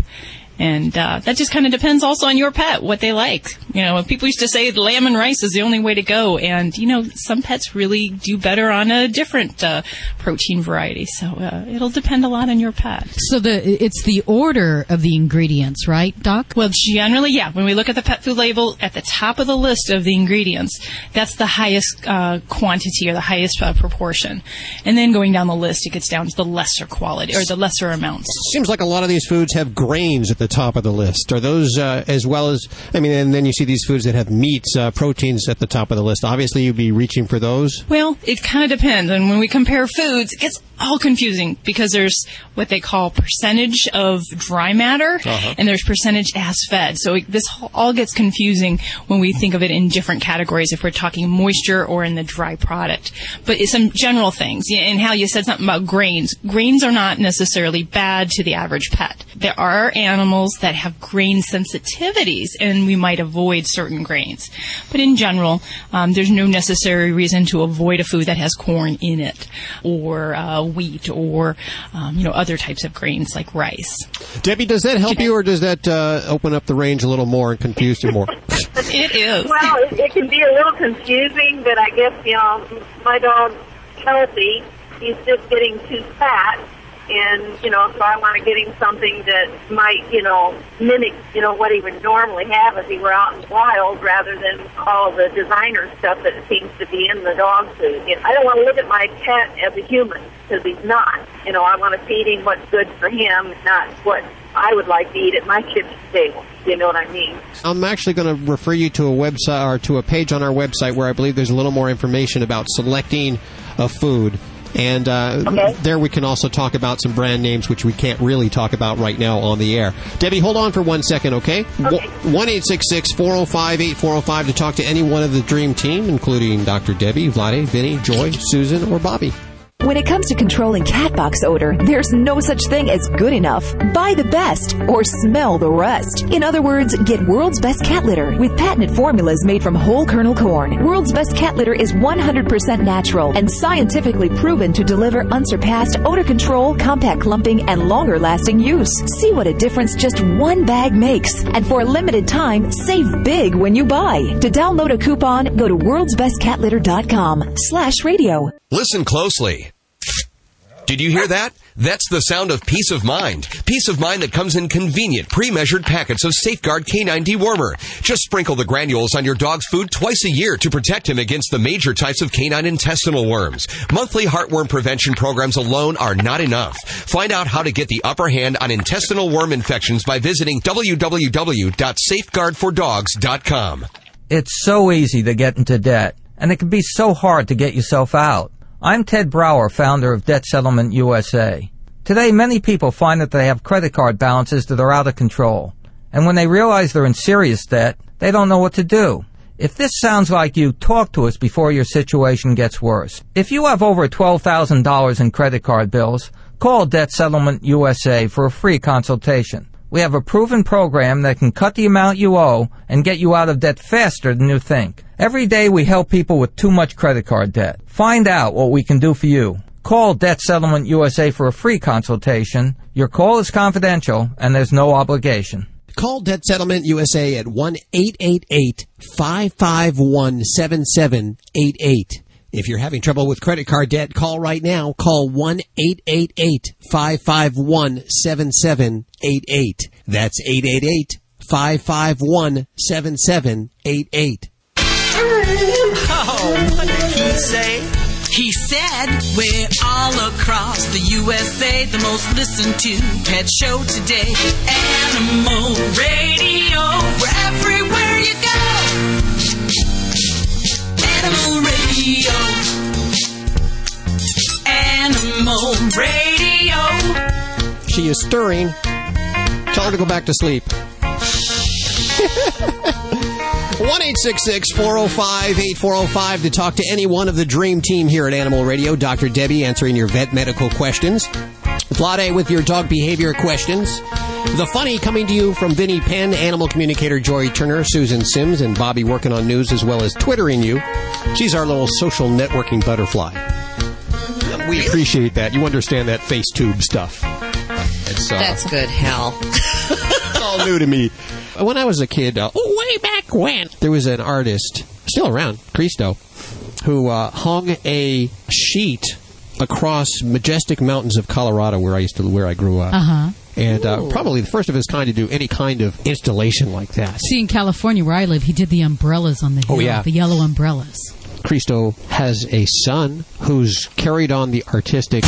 And uh, that just kind of depends also on your pet, what they like. You know, people used to say lamb and rice is the only way to go, and you know, some pets really do better on a different uh, protein variety. So uh, it'll depend a lot on your pet. So the it's the order of the ingredients, right, Doc? Well, generally, yeah. When we look at the pet food label, at the top of the list of the ingredients, that's the highest uh, quantity or the highest uh, proportion. And then going down the list, it gets down to the lesser quality or the lesser amounts. Seems like a lot of these foods have grains at the the top of the list? Are those uh, as well as I mean, and then you see these foods that have meats, uh, proteins at the top of the list. Obviously, you'd be reaching for those. Well, it kind of depends. And when we compare foods, it gets all confusing because there's what they call percentage of dry matter Uh-huh. and there's percentage as fed. So it- this all gets confusing when we think of it in different categories if we're talking moisture or in the dry product. But it's some general things. And how you said something about grains. Grains are not necessarily bad to the average pet. There are animals that have grain sensitivities and we might avoid certain grains. But in general, um, there's no necessary reason to avoid a food that has corn in it or uh, wheat or um, you know other types of grains like rice. Debbie, does that help you, or does that uh, open up the range a little more and confuse you more? It is. Well, it, it can be a little confusing, but I guess, you know, my dog healthy. He's just getting too fat. And, you know, so I want to get him something that might, you know, mimic, you know, what he would normally have if he were out in the wild rather than all the designer stuff that seems to be in the dog food. You know, I don't want to look at my pet as a human because he's not. You know, I want to feed him what's good for him, not what I would like to eat at my kitchen table. You know what I mean? I'm actually going to refer you to a website or to a page on our website where I believe there's a little more information about selecting a food. And uh, there we can also talk about some brand names, which we can't really talk about right now on the air. Debbie, hold on for one second, okay? One eight six six four zero five eight four zero five to talk to any one of the dream team, including Dr. Debbie, Vlade, Vinnie, Joy, Susan, or Bobby. When it comes to controlling cat box odor, there's no such thing as good enough. Buy the best or smell the rest. In other words, get World's Best Cat Litter with patented formulas made from whole kernel corn. World's Best Cat Litter is 100% natural and scientifically proven to deliver unsurpassed odor control, compact clumping, and longer lasting use. See what a difference just one bag makes. And for a limited time, save big when you buy. To download a coupon, go to worldsbestcatlitter.com slash radio. Listen closely. Did you hear that? That's the sound of peace of mind. Peace of mind that comes in convenient, pre-measured packets of Safeguard Canine Dewormer. Just sprinkle the granules on your dog's food twice a year to protect him against the major types of canine intestinal worms. Monthly heartworm prevention programs alone are not enough. Find out how to get the upper hand on intestinal worm infections by visiting www.safeguardfordogs.com. It's so easy to get into debt, and it can be so hard to get yourself out. I'm Ted Brower, founder of Debt Settlement USA. Today, many people find that they have credit card balances that are out of control. And when they realize they're in serious debt, they don't know what to do. If this sounds like you, talk to us before your situation gets worse. If you have over $12,000 in credit card bills, call Debt Settlement USA for a free consultation. We have a proven program that can cut the amount you owe and get you out of debt faster than you think. Every day we help people with too much credit card debt. Find out what we can do for you. Call Debt Settlement USA for a free consultation. Your call is confidential and there's no obligation. Call Debt Settlement USA at 1 888 551 7788. If you're having trouble with credit card debt, call right now. Call 1 888 551 7788. That's 888 551 7788. Oh, what did he say? He said, We're all across the USA, the most listened to pet show today. Animal radio, we're everywhere you go. Animal radio. Animal radio. She is stirring. Tell her to go back to sleep. 1 405 8405 to talk to any one of the dream team here at Animal Radio. Dr. Debbie answering your vet medical questions. Vlade with your dog behavior questions. The funny coming to you from Vinnie Penn, animal communicator Joy Turner, Susan Sims, and Bobby working on news as well as twittering you. She's our little social networking butterfly. We appreciate that. You understand that face tube stuff. It's, uh, That's good, Hal. it's all new to me. When I was a kid, uh, way back when, there was an artist, still around, Christo, who uh, hung a sheet across majestic mountains of Colorado, where I used to, where I grew up. Uh huh. And uh, probably the first of his kind to do any kind of installation like that. See, in California where I live, he did the umbrellas on the hill, Oh, yeah. the yellow umbrellas. Christo has a son who's carried on the artistic.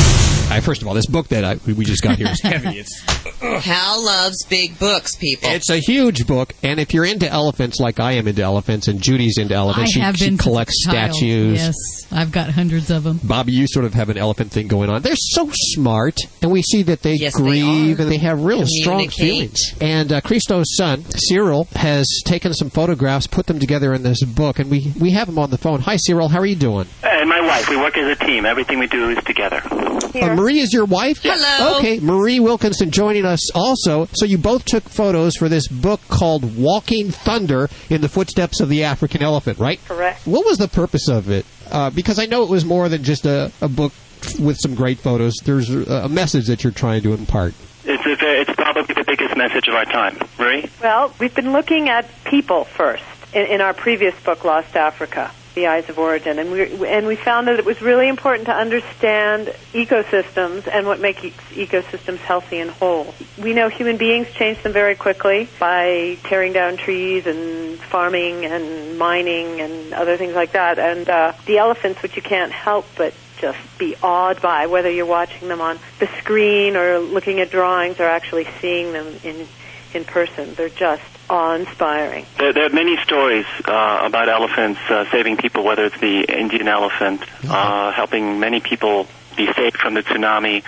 I, first of all, this book that I, we just got here is heavy. It's Hal loves big books, people. It's a huge book, and if you're into elephants like I am into elephants, and Judy's into elephants, I she, have she been since collects statues. Yes, I've got hundreds of them. Bobby, you sort of have an elephant thing going on. They're so smart, and we see that they Yes, grieve are. and they have real strong feelings. And uh, Christo's son, Cyril, has taken some photographs, put them together in this book, and we, we have him on the phone. Hi, Cyril. How are you doing? And my wife, we work as a team. Everything we do is together. Uh, Marie is your wife? Hello. Okay, Marie Wilkinson joining us also. So you both took photos for this book called Walking Thunder in the Footsteps of the African Elephant, right? Correct. What was the purpose of it? Uh, because I know it was more than just a, a book with some great photos. There's a, a message that you're trying to impart. It's, a, it's probably the biggest message of our time. Marie? Well, we've been looking at people first in, in our previous book, Lost Africa, The Eyes of Origin, and we and we found that it was really important to understand ecosystems and what makes ecosystems healthy and whole. We know human beings change them very quickly by tearing down trees and farming and mining and other things like that. And uh, the elephants, which you can't help but just be awed by, whether you're watching them on the screen or looking at drawings or actually seeing them in in person. They're just awe-inspiring. There, there are many stories uh, about elephants uh, saving people, whether it's the Indian elephant, uh, helping many people be saved from the tsunami,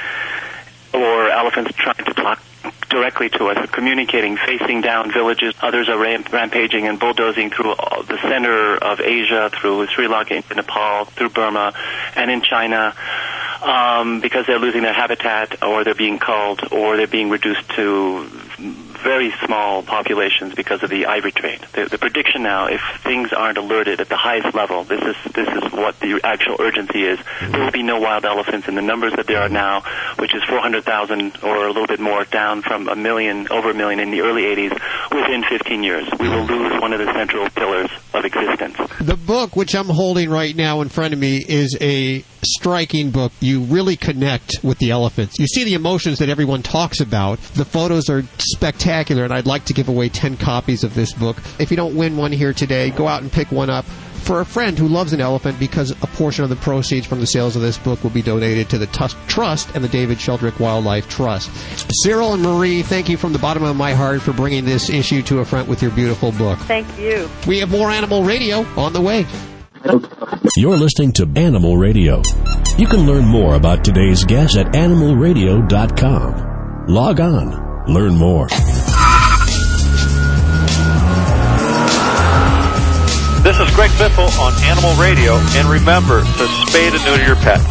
or elephants trying to talk directly to us, communicating, facing down villages. Others are ram- rampaging and bulldozing through the center of Asia, through Sri Lanka, into Nepal, through Burma, and in China. Um, because they're losing their habitat, or they're being culled, or they're being reduced to very small populations because of the ivory trade. The, the prediction now, if things aren't alerted at the highest level, this is this is what the actual urgency is. There will be no wild elephants in the numbers that there are now, which is 400,000 or a little bit more, down from a million, over a million in the early 80s. Within 15 years, we will lose one of the central pillars of existence. The book, which I'm holding right now in front of me, is a striking book. You really connect with the elephants. You see the emotions that everyone talks about. The photos are spectacular, and I'd like to give away 10 copies of this book. If you don't win one here today, go out and pick one up for a friend who loves an elephant because a portion of the proceeds from the sales of this book will be donated to the Tusk Trust and the David Sheldrick Wildlife Trust. Cyril and Marie, thank you from the bottom of my heart for bringing this issue to a front with your beautiful book. Thank you. We have more animal radio on the way. You're listening to Animal Radio. You can learn more about today's guest at animalradio.com. Log on, learn more. Is Greg Biffle on Animal Radio, and remember to spay and neuter your pets.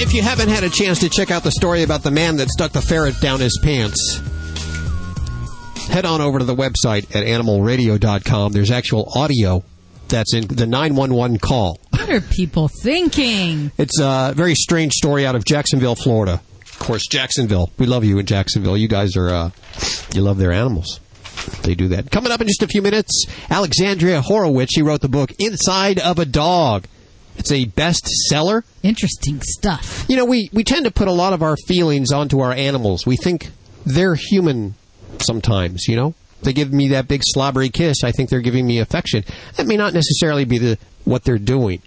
If you haven't had a chance to check out the story about the man that stuck the ferret down his pants, head on over to the website at animalradio.com. There's actual audio that's in the 911 call. What are people thinking? It's a very strange story out of Jacksonville, Florida. Of course, Jacksonville. We love you in Jacksonville. You guys are, uh, you love their animals. They do that. Coming up in just a few minutes, Alexandria Horowitz. She wrote the book Inside of a Dog. It's a bestseller. Interesting stuff. You know, we, we tend to put a lot of our feelings onto our animals. We think they're human sometimes, you know? They give me that big slobbery kiss. I think they're giving me affection. That may not necessarily be the what they're doing.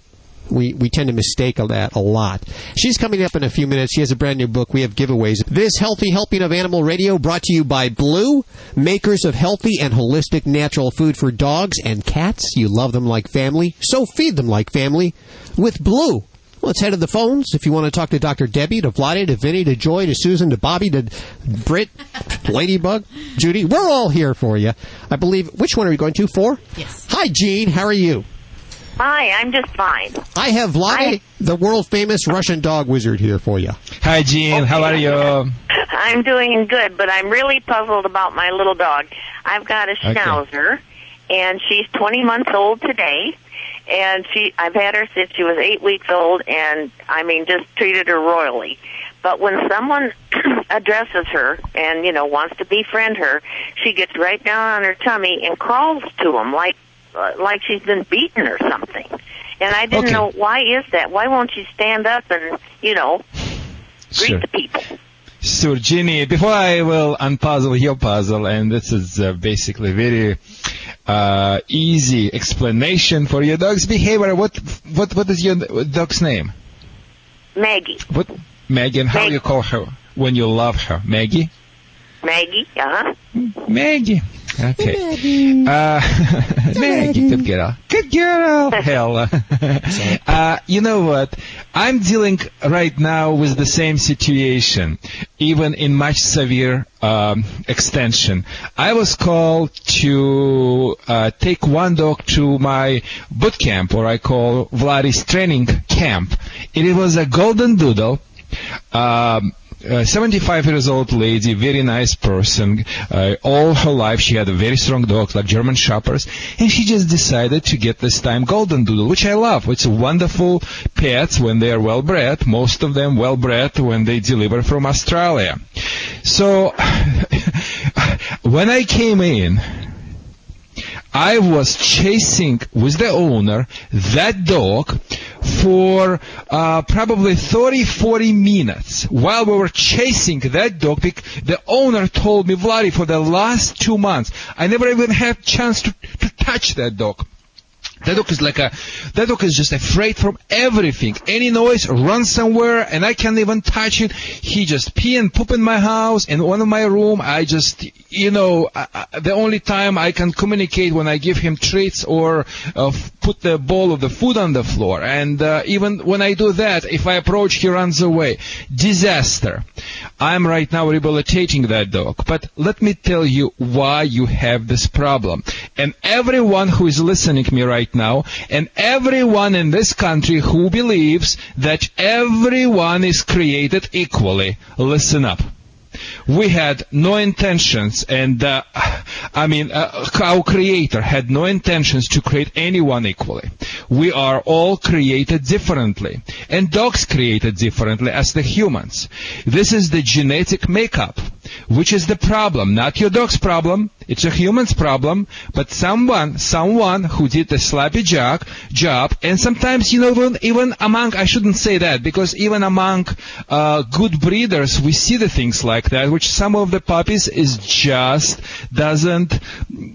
We, we tend to mistake that a lot. She's coming up in a few minutes. She has a brand new book. We have giveaways. This healthy helping of animal radio brought to you by Blue, makers of healthy and holistic natural food for dogs and cats. You love them like family, so feed them like family with Blue. Let's head to the phones. If you want to talk to Dr. Debbie, to Vlade, to Vinnie, to Joy, to Susan, to Bobby, to Britt, Ladybug, Judy, we're all here for you. I believe. Which one are we going to? Four? Yes. Hi, Gene. How are you? Hi, I'm just fine. I have Vlade, the world famous Russian dog wizard, here for you. Hi, Gene. How are you? I'm doing good, but I'm really puzzled about my little dog. I've got a Okay. schnauzer, and she's 20 months old today. And she, I've had her since she was eight weeks old, and I mean, just treated her royally. But when someone addresses her and you know wants to befriend her, she gets right down on her tummy and crawls to them like uh, like she's been beaten or something. And I didn't Okay. know why is that. Why won't she stand up and you know Sure. the people? So, Ginny, before I will unpuzzle your puzzle, and this is uh, basically very uh, easy explanation for your dog's behavior. What what what is your dog's name? Maggie. What Maggie? And how Maggie. you call her when you love her? Maggie. Maggie, uh-huh. Maggie. Okay. Uh, Maggie, good girl. Good girl. Hell. uh, you know what? I'm dealing right now with the same situation, even in much severe um, extension. I was called to uh, take one dog to my boot camp, or I call Vladis training camp. It was a golden doodle. Um, uh, 75 years old lady, very nice person. Uh, all her life she had a very strong dog, like German Shepherds, and she just decided to get this time Golden Doodle, which I love. It's a wonderful pets when they are well bred. Most of them well bred when they deliver from Australia. So when I came in, I was chasing with the owner that dog for uh, probably 30, 40 minutes while we were chasing that dog. The owner told me, Vladi, for the last two months, I never even had chance to, to touch that dog. That dog is like a, that dog is just afraid from everything. Any noise, run somewhere, and I can't even touch it. He just pee and poop in my house, in one of my room. I just, you know, I, I, the only time I can communicate when I give him treats or uh, put the bowl of the food on the floor. And uh, even when I do that, if I approach, he runs away. Disaster. I'm right now rehabilitating that dog. But let me tell you why you have this problem. And everyone who is listening to me right now, and everyone in this country who believes that everyone is created equally, listen up. We had no intentions, and uh, I mean, uh, our Creator had no intentions to create anyone equally. We are all created differently, and dogs created differently as the humans. This is the genetic makeup, which is the problem, not your dog's problem. It's a human's problem, but someone, someone who did a sloppy job, job, and sometimes, you know, even, even among, I shouldn't say that, because even among uh, good breeders, we see the things like that, which some of the puppies is just doesn't,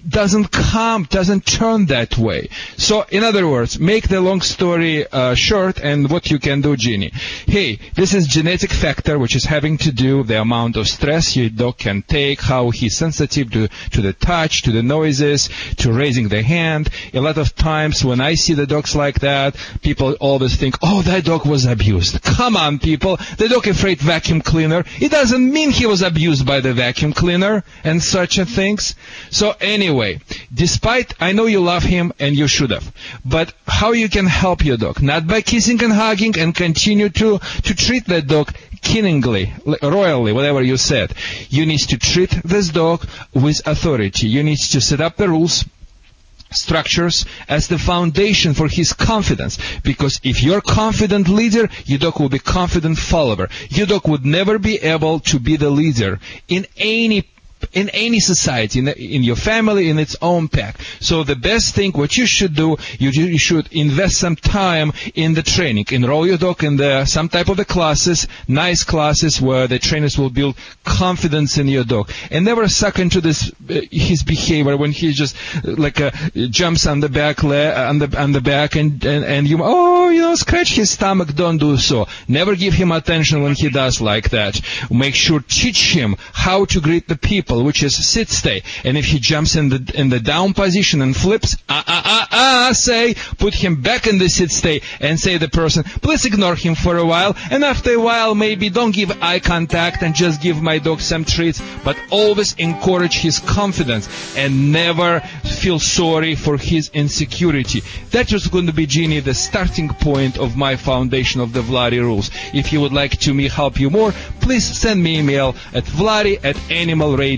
doesn't come, doesn't turn that way. So, in other words, make the long story uh, short, and what you can do, Jeannie. Hey, this is genetic factor, which is having to do with the amount of stress your dog can take, how he's sensitive to, to the touch, to the noises, to raising the hand. A lot of times when I see the dogs like that, people always think, oh, that dog was abused. Come on, people. The dog afraid vacuum cleaner. It doesn't mean he was abused by the vacuum cleaner and such a things. So anyway, despite, I know you love him and you should have, but how you can help your dog? Not by kissing and hugging and continue to, to treat that dog killingly, royally, whatever you said. You need to treat this dog with authority. You need to set up the rules, structures as the foundation for his confidence. Because if you're confident leader, your dog will be confident follower. Your dog would never be able to be the leader in any in any society, in, in your family, in its own pack. So the best thing, what you should do, you, you should invest some time in the training. Enroll your dog in the, some type of the classes, nice classes where the trainers will build confidence in your dog. And never suck into this, uh, his behavior when he just, uh, like, uh, jumps on the back, le- on the, on the back and, and, and you, oh, you know, scratch his stomach, don't do so. Never give him attention when he does like that. Make sure, teach him how to greet the people which is sit stay. And if he jumps in the in the down position and flips, ah ah ah ah, say put him back in the sit stay and say the person, please ignore him for a while. And after a while, maybe don't give eye contact and just give my dog some treats, but always encourage his confidence and never feel sorry for his insecurity. That was going to be Genie, the starting point of my foundation of the Vladi rules. If you would like to me help you more, please send me email at vladi at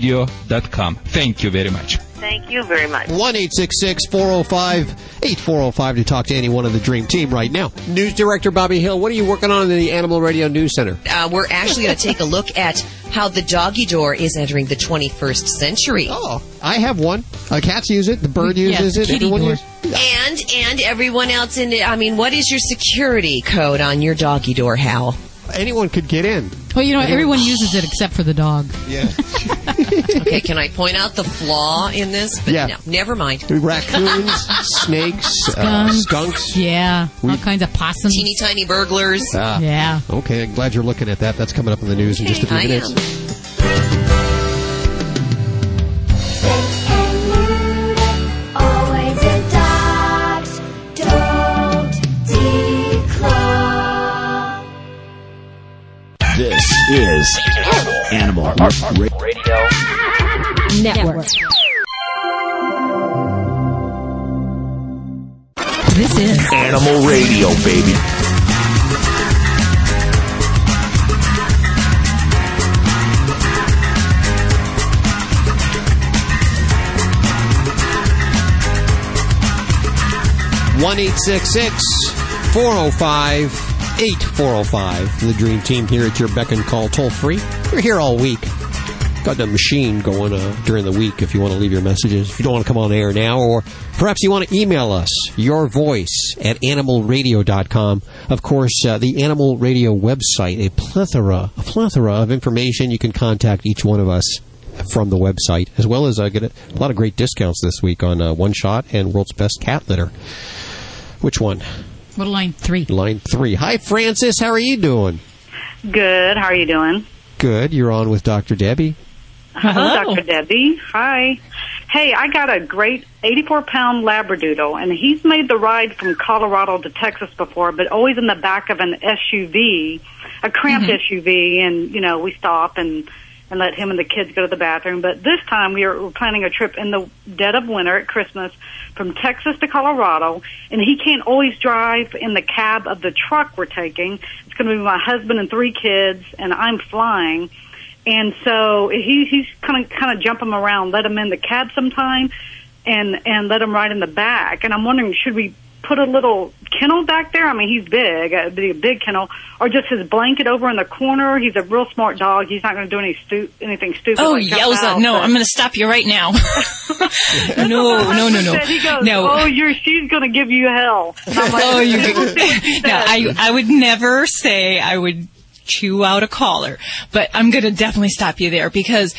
animalradio.com. Thank you very much. Thank you very much. 1 405 8405 to talk to anyone of the Dream Team right now. News Director Bobby Hill, what are you working on in the Animal Radio News Center? Uh, we're actually going to take a look at how the doggy door is entering the 21st century. Oh, I have one. Uh, cats use it. The bird uses it. Everyone uses And and everyone else in it. I mean, what is your security code on your doggy door, Hal? Anyone could get in. Well, you know, everyone uses it except for the dog. Yeah. okay, can I point out the flaw in this? But Yeah. no, never mind. Raccoons, snakes, uh, Skunks. skunks. Yeah, all kinds of possums. Teeny tiny burglars. Ah. Yeah. Okay, glad you're looking at that. That's coming up in the news in just a few I minutes. Is Animal Radio Network. This is Animal Radio, baby. One eight six six four zero five eight four zero five. The Dream Team here at your beck and call, toll free. We're here all week. Got the machine going uh, during the week if you want to leave your messages. If you don't want to come on air now, or perhaps you want to email us your voice at animalradio.com. Of course, uh, the Animal Radio website, a plethora, a plethora of information. You can contact each one of us from the website, as well as uh, get a, a lot of great discounts this week on uh, One Shot and World's Best Cat Litter. Which one? What line three? Line three. Hi, Francis. How are you doing? Good. How are you doing? Good. You're on with Dr. Debbie. Hello, Dr. Debbie. Hi. Hey, I got a great 84 pound Labradoodle, and he's made the ride from Colorado to Texas before, but always in the back of an SUV, a cramped mm-hmm. SUV, and, you know, we stop and, and let him and the kids go to the bathroom. But this time we are planning a trip in the dead of winter at Christmas from Texas to Colorado, and he can't always drive in the cab of the truck we're taking. It's going to be my husband and three kids, and I'm flying. And so he, he's kind of kind of jump him around, let him in the cab sometime, and and let him ride in the back. And I'm wondering, should we put a little kennel back there? I mean, he's big, a big kennel, or just his blanket over in the corner. He's a real smart dog. He's not going to do any stu- anything stupid. Oh, like out, No, I'm going to stop you right now. no, no, no, no. He goes, No. oh, you're, she's going to give you hell. I'm like, oh, you "Let's see what she no. I, I would never say I would chew out a collar, but I'm going to definitely stop you there because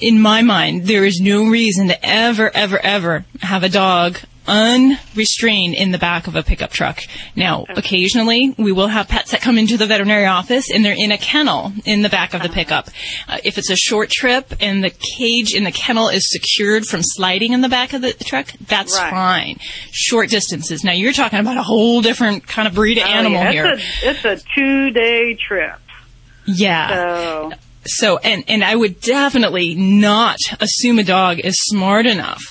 in my mind, there is no reason to ever, ever, ever have a dog unrestrained in the back of a pickup truck. Now, occasionally we will have pets that come into the veterinary office and they're in a kennel in the back of the pickup. Uh, if it's a short trip and the cage in the kennel is secured from sliding in the back of the truck, that's Right. fine. Short distances. Now you're talking about a whole different kind of breed of Oh, animal yeah, here. It's a, it's a two day trip. Yeah. So, So, and, and I would definitely not assume a dog is smart enough.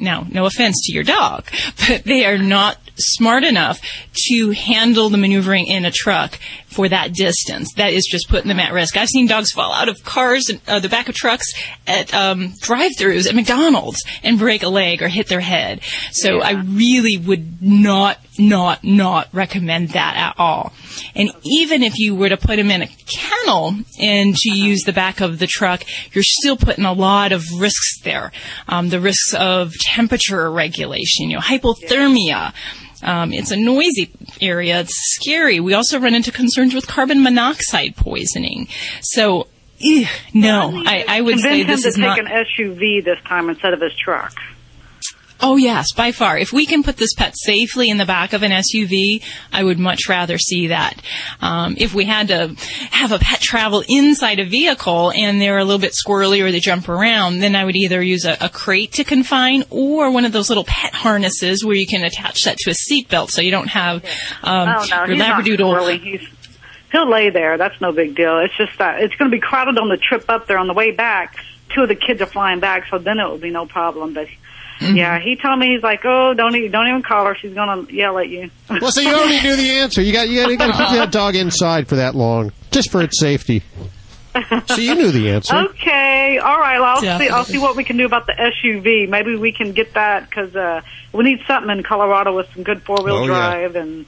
Now, no offense to your dog, but they are not smart enough to handle the maneuvering in a truck for that distance. That is just putting them at risk. I've seen dogs fall out of cars and uh, the back of trucks at um, drive-throughs at McDonald's and break a leg or hit their head. So I really would not, not, not recommend that at all. And even if you were to put them in a kennel and to use the back of the truck, you're still putting a lot of risks there. Um, the risks of temperature regulation, you know, hypothermia. Um, it's a noisy area. It's scary. We also run into concerns with carbon monoxide poisoning. So, ew, no, I, I would say convince this him to is take not. an SUV this time instead of his truck. Oh yes, by far. If we can put this pet safely in the back of an SUV, I would much rather see that. Um, if we had to have a pet travel inside a vehicle and they're a little bit squirrely or they jump around, then I would either use a, a crate to confine or one of those little pet harnesses where you can attach that to a seatbelt so you don't have um, oh no, your labradoodle. He'll lay there. That's no big deal. It's just that it's going to be crowded on the trip up there. On the way back, two of the kids are flying back, so then it will be no problem. But. Yeah, he told me he's like, oh, don't even, don't even call her. She's going to yell at you. Well, so you already knew the answer. You got you got, you got to keep that dog inside for that long, just for its safety. So you knew the answer. Okay, all right. Well, I'll see. I'll see what we can do about the SUV. Maybe we can get that because uh, we need something in Colorado with some good four wheel Oh, yeah. drive and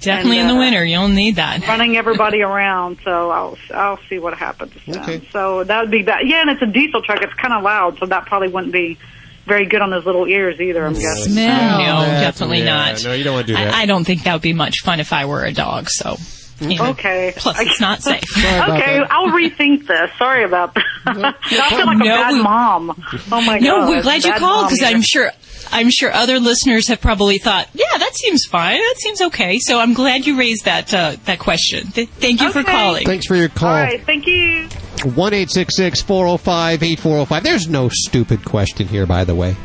Definitely and, in the uh, winter, you'll need that. running everybody around. So I'll I'll see what happens. then. So that would be bad. Yeah, and it's a diesel truck. It's kind of loud, so that probably wouldn't be very good on those little ears either. I'm guessing. No, That's- definitely yeah, not. no, you don't wanna do that. I, I don't think that would be much fun if I were a dog. So You know, Okay. Plus, it's not safe. okay, I'll rethink this. Sorry about that. I feel like a bad we- mom. Oh my god. No, we're glad you called because. I'm sure I'm sure other listeners have probably thought, yeah, that seems fine, that seems okay. So I'm glad you raised that uh, that question. Th- thank you for calling. Thanks for your call. All right, thank you. One eight six six four zero five eight four zero five. There's no stupid question here, by the way.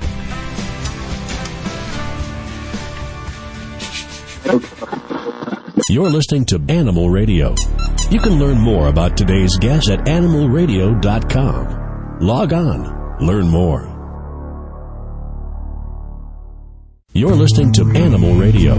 You're listening to Animal Radio. You can learn more about today's guest at animalradio.com. Log on, learn more. You're listening to Animal Radio.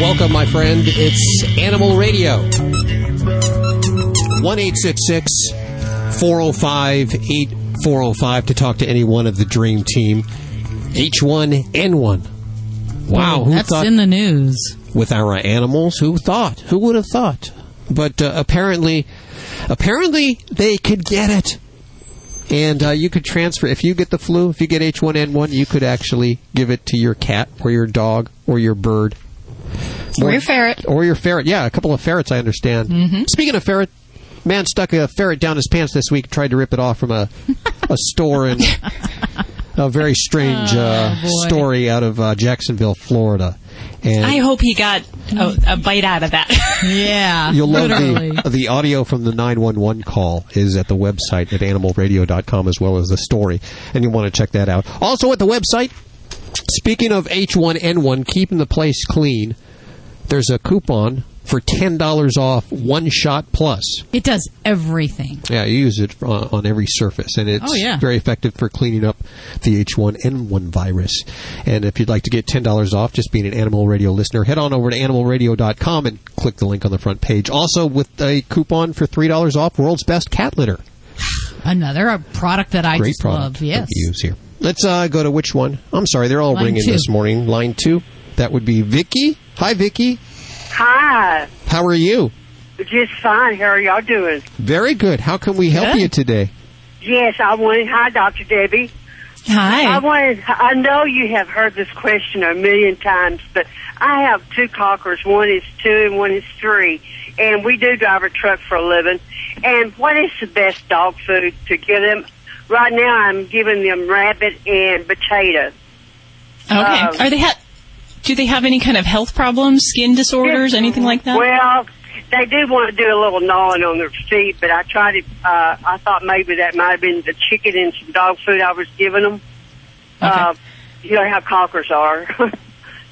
Welcome, my friend. It's Animal Radio. One eight six six four zero five eight four zero five to talk to any one of the Dream Team. H1N1. Wow, who That's thought in the news. with our animals? Who thought? Who would have thought? But uh, apparently, apparently they could get it, and uh, you could transfer. If you get the flu, if you get H1N1, you could actually give it to your cat or your dog or your bird Or your ferret. or your ferret. Yeah, a couple of ferrets. I understand. Mhm. Speaking of ferret, man stuck a ferret down his pants this week. Tried to rip it off from a a store in a very strange uh, Oh, boy. story out of uh, Jacksonville, Florida. And I hope he got a, a bite out of that. Yeah, You'll love literally. the the audio from the 911 call is at the website at animalradio.com as well as the story, and you want to check that out. Also at the website, speaking of H1N1, keeping the place clean, there's a coupon for ten dollars off one shot plus. It does everything. Yeah, you use it on, on every surface, and it's Oh, yeah. very effective for cleaning up the H1N1 virus. And if you'd like to get $10 off just being an Animal Radio listener, head on over to animalradio.com and click the link on the front page. Also, with a coupon for $3 off World's Best Cat Litter. Another product that I Great just product love. Yes. use here. Let's uh, go to which one? I'm sorry, they're all Line ringing two. this morning. Line two. That would be Vicky. Hi, Vicky. Hi. How are you? Just fine. How are y'all doing? Very good. How can we help Good. you today? Yes, I wanted. Hi, Dr. Debbie. Hi. I wanted. I know you have heard this question a million times, but I have two cockers. One is two and one is three, and we do drive a truck for a living. And what is the best dog food to give them? Right now, I'm giving them rabbit and potato. Okay. Um, Are they ha- do they have any kind of health problems, skin disorders, anything like that? Well, they do want to do a little gnawing on their feet, but I tried to. Uh, I thought maybe that might have been the chicken and some dog food I was giving them. Uh, you know how cockers are.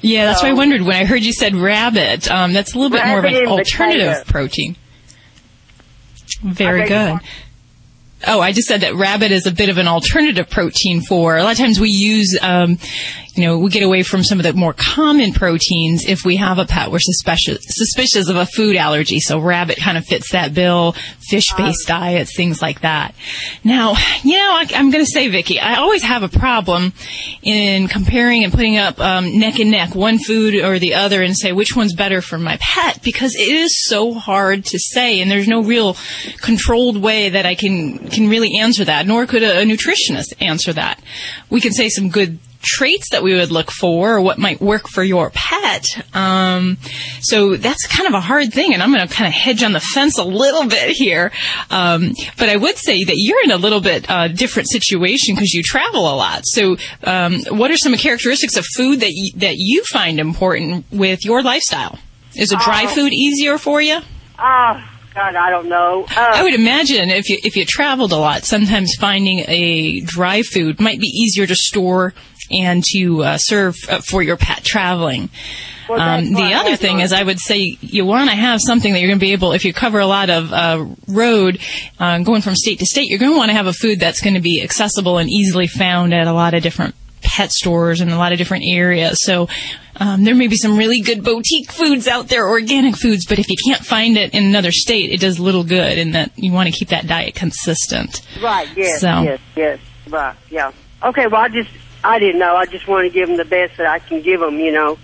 yeah, that's why I wondered when I heard you said rabbit. Um, that's a little bit more of an alternative potato. protein. Very I beg your good. Oh, I just said that rabbit is a bit of an alternative protein for. A lot of times we use, um, you know, we get away from some of the more common proteins if we have a pet we're suspicious suspicious of a food allergy. So rabbit kind of fits that bill. Fish-based diets, things like that. Now, you know, I, I'm going to say, Vicky, I always have a problem in comparing and putting up um, neck and neck one food or the other and say which one's better for my pet because it is so hard to say, and there's no real controlled way that I can can really answer that. Nor could a, a nutritionist answer that. We can say some good traits that we would look for or what might work for your pet. Um, so that's kind of a hard thing, and I'm going to kind of hedge on the fence a little bit here. Um, but I would say that you're in a little bit uh, different situation because you travel a lot. So, um, what are some characteristics of food that you, that you find important with your lifestyle? Is a dry Uh, food easier for you? oh God, I don't know. Uh, I would imagine if you if you traveled a lot, sometimes finding a dry food might be easier to store and to uh, serve uh, for your pet traveling. Well, Um, the other thing is, I would say you want to have something that you're going to be able, if you cover a lot of uh, road, uh, going from state to state, you're going to want to have a food that's going to be accessible and easily found at a lot of different pet stores in a lot of different areas. So um, there may be some really good boutique foods out there, organic foods, but if you can't find it in another state, it does little good. And that you want to keep that diet consistent. Right. Yes. So- Yes. Yes. Right. Yeah. Okay. Well, I just I didn't know. I just want to give them the best that I can give them. You know.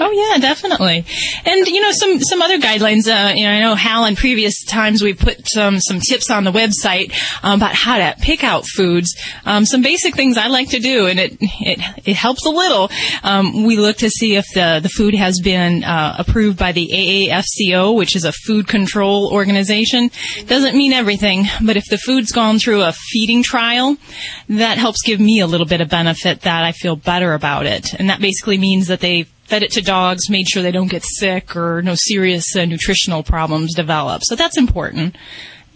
Oh yeah, definitely. And you know some some other guidelines. Uh, you know, I know Hal. In previous times, we've put some some tips on the website um, about how to pick out foods. Um, some basic things I like to do, and it it it helps a little. Um, we look to see if the the food has been uh, approved by the AAFCO, which is a food control organization. Doesn't mean everything, but if the food's gone through a feeding trial, that helps give me a little bit of benefit that I feel better about it, and that basically means that they fed it to dogs, made sure they don't get sick or no serious uh, nutritional problems develop. So that's important.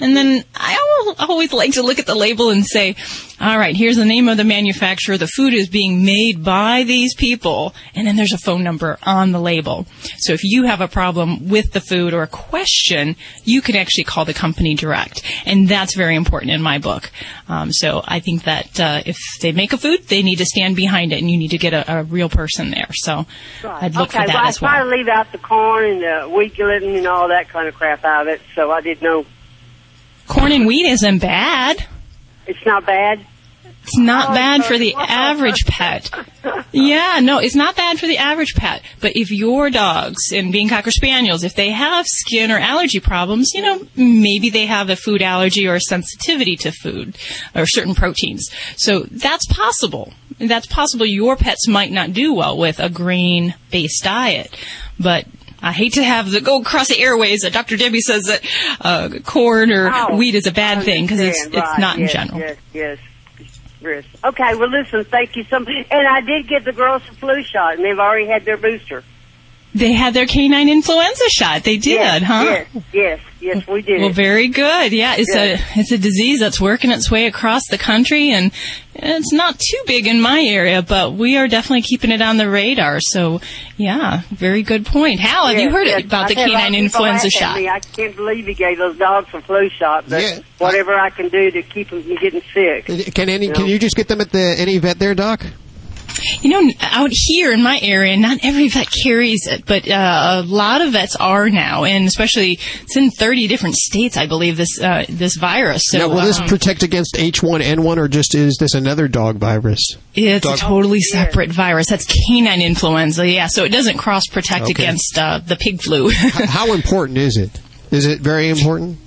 And then I always like to look at the label and say, all right, here's the name of the manufacturer. The food is being made by these people. And then there's a phone number on the label. So if you have a problem with the food or a question, you can actually call the company direct. And that's very important in my book. Um, so I think that uh, if they make a food, they need to stand behind it and you need to get a, a real person there. So Right. I'd look okay, for that well, as I try to leave out the corn and the wheat gluten and all that kind of crap out of it, so I didn't know. Corn and wheat isn't bad. It's not bad? It's not Oh, bad for the average pet. Yeah, no, it's not bad for the average pet. But if your dogs and being cocker spaniels, if they have skin or allergy problems, you know, maybe they have a food allergy or a sensitivity to food or certain proteins. So that's possible. That's possible your pets might not do well with a grain based diet. But I hate to have the go across the airways that Dr. Debbie says that uh, corn or Oh, wheat is a bad thing because it's it's Right, not in general. Yes, yes, yes. Okay, well, listen, thank you so much. And I did give the girls a flu shot, and they've already had their booster. They had their canine influenza shot. They did, yes, huh? Yes, yes, yes, we did. Well, very good. Yeah, it's Yes. a it's a disease that's working its way across the country, and it's not too big in my area, but we are definitely keeping it on the radar. So, yeah, very good point. Hal, have you heard yes. about the I've had a lot of canine influenza shot? me. I can't believe he gave those dogs a flu shot, but Yeah, whatever I, can do to keep them from getting sick. Can any? You Can you just get them at the any vet there, Doc? You know, out here in my area, not every vet carries it, but uh, a lot of vets are now, and especially it's in 30 different states, I believe this uh, this virus. So, now, will this um, protect against H1N1, or just is this another dog virus? It's Dog- a totally separate virus. That's canine influenza. Yeah, so it doesn't cross protect Okay. against uh, the pig flu. How important is it? Is it very important,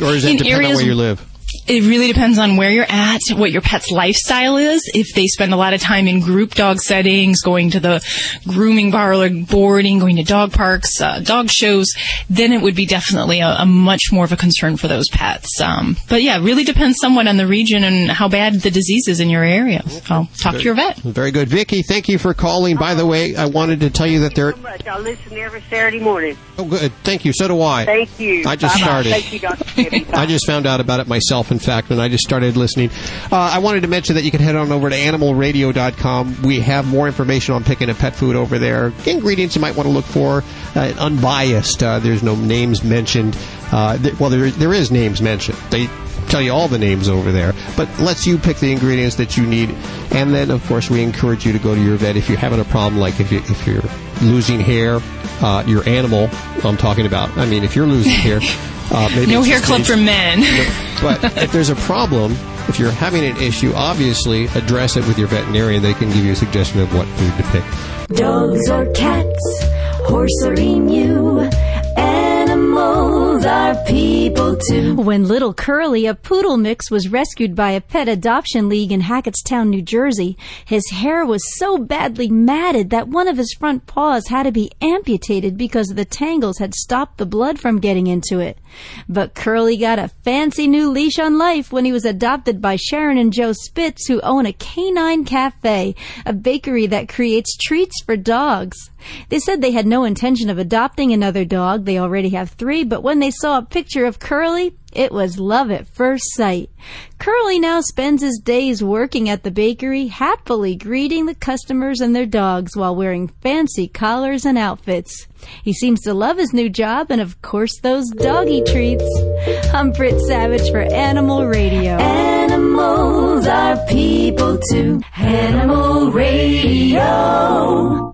or is it In depend on where you live? It really depends on where you're at, what your pet's lifestyle is. If they spend a lot of time in group dog settings, going to the grooming parlor, boarding, going to dog parks, uh, dog shows, then it would be definitely a, a much more of a concern for those pets. Um, but yeah, it really depends somewhat on the region and how bad the disease is in your area. So talk to your vet. Very good, Vicky. Thank you for calling. By the way, I wanted to tell you that there. so much. I listen every Saturday morning. Oh, good. Thank you. So do I. Thank you. I just Bye-bye. started. Thank you, Dr. Debbie. I just found out about it myself, in fact, and I just started listening. Uh, I wanted to mention that you can head on over to animalradio.com. We have more information on picking a pet food over there. Ingredients you might want to look for, uh, unbiased. Uh, there's no names mentioned. Uh, th- well, there, there is names mentioned. They tell you all the names over there, but lets you pick the ingredients that you need. And then, of course, we encourage you to go to your vet if you're having a problem, like if, you, if you're losing hair, uh, your animal, I'm talking about. I mean, if you're losing hair, uh, maybe No hair just club for men. but if there's a problem, if you're having an issue, obviously address it with your veterinarian. They can give you a suggestion of what food to pick. Dogs or cats, horse or emu, people. When little Curly, a poodle mix, was rescued by a pet adoption league in Hackettstown, New Jersey, his hair was so badly matted that one of his front paws had to be amputated because the tangles had stopped the blood from getting into it. But Curly got a fancy new leash on life when he was adopted by Sharon and Joe Spitz, who own a canine cafe, a bakery that creates treats for dogs. They said they had no intention of adopting another dog. They already have three, but when they saw a picture of Curly, it was love at first sight. Curly now spends his days working at the bakery, happily greeting the customers and their dogs while wearing fancy collars and outfits. He seems to love his new job and, of course, those doggy treats. I'm Britt Savage for Animal Radio. Animals are people too. Animal Radio.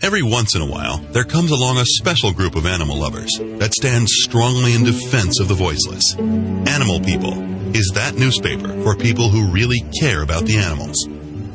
Every once in a while, there comes along a special group of animal lovers that stands strongly in defense of the voiceless. Animal People is that newspaper for people who really care about the animals.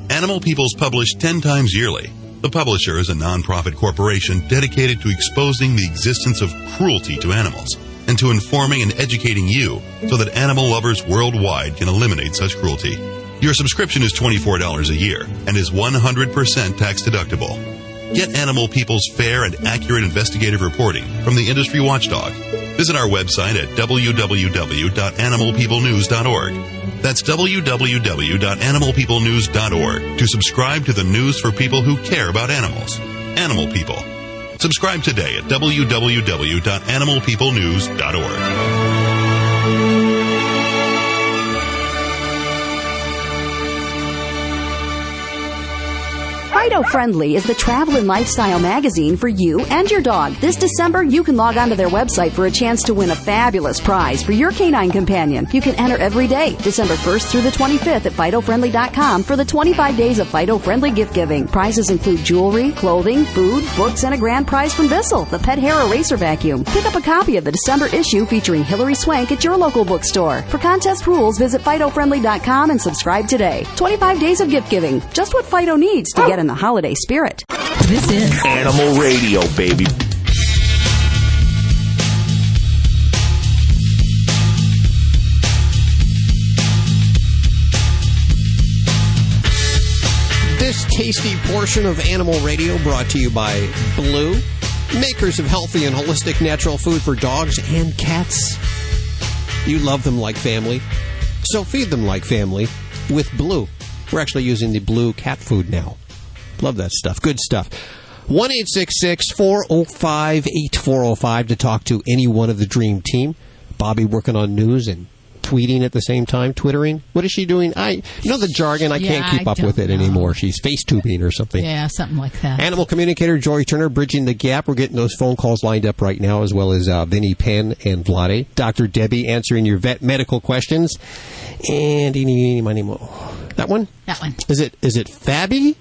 Animal People's published 10 times yearly. The publisher is a nonprofit corporation dedicated to exposing the existence of cruelty to animals and to informing and educating you so that animal lovers worldwide can eliminate such cruelty. Your subscription is $24 a year and is 100% tax deductible. Get mm-hmm. Animal People's fair and accurate investigative reporting from the industry watchdog. Visit our website at www.animalpeoplenews.org. That's www.animalpeoplenews.org to subscribe to the news for people who care about animals. Animal People. Subscribe today at www.animalpeoplenews.org. Fido Friendly is the travel and lifestyle magazine for you and your dog. This December, you can log on to their website for a chance to win a fabulous prize for your canine companion. You can enter every day, December 1st through the 25th at FidoFriendly.com for the 25 days of Fido Friendly gift giving. Prizes include jewelry, clothing, food, books, and a grand prize from Bissell, the pet hair eraser vacuum. Pick up a copy of the December issue featuring Hilary Swank at your local bookstore. For contest rules, visit FidoFriendly.com and subscribe today. 25 days of gift giving. Just what Fido needs to get in the holiday spirit. This is Animal Radio, baby. This tasty portion of Animal Radio brought to you by Blue, makers of healthy and holistic natural food for dogs and cats. You love them like family, so feed them like family with Blue. We're actually using the Blue cat food now. Love that stuff. Good stuff. 1 405 8405 to talk to any one of the Dream Team. Bobby working on news and tweeting at the same time, twittering. What is she doing? I you know the jargon. I Yeah, can't keep I up with it know. anymore. She's face tubing or something. Yeah, something like that. Animal communicator Jory Turner bridging the gap. We're getting those phone calls lined up right now, as well as uh, Vinnie Penn and Vlade. Dr. Debbie answering your vet medical questions. And eeny, meeny, miny, mo. that one? That one. Is it is it Fabby?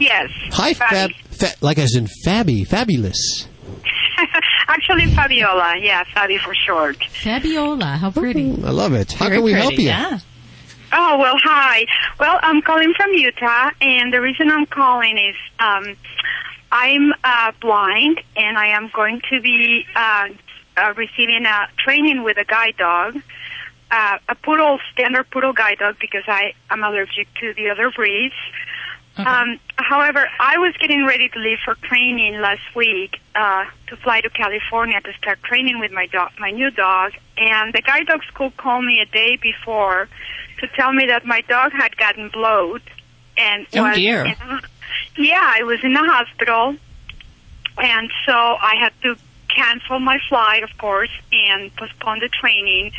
Yes. Hi, Fab. Fa- like as in Fabby, fabulous. Actually, Fabiola. Yeah, Fabi for short. Fabiola, how pretty. I love it. How Very can we pretty, help you? yeah. Oh, well, hi. Well, I'm calling from Utah, and the reason I'm calling is um, I'm uh, blind, and I am going to be uh, uh, receiving a training with a guide dog, uh, a poodle, standard poodle guide dog, because I am allergic to the other breeds. Um, however, I was getting ready to leave for training last week uh, to fly to California to start training with my dog, my new dog, and the guide dog school called me a day before to tell me that my dog had gotten blowed and Oh, was dear. in yeah, I was in the hospital, and so I had to cancel my flight, of course, and postpone the training.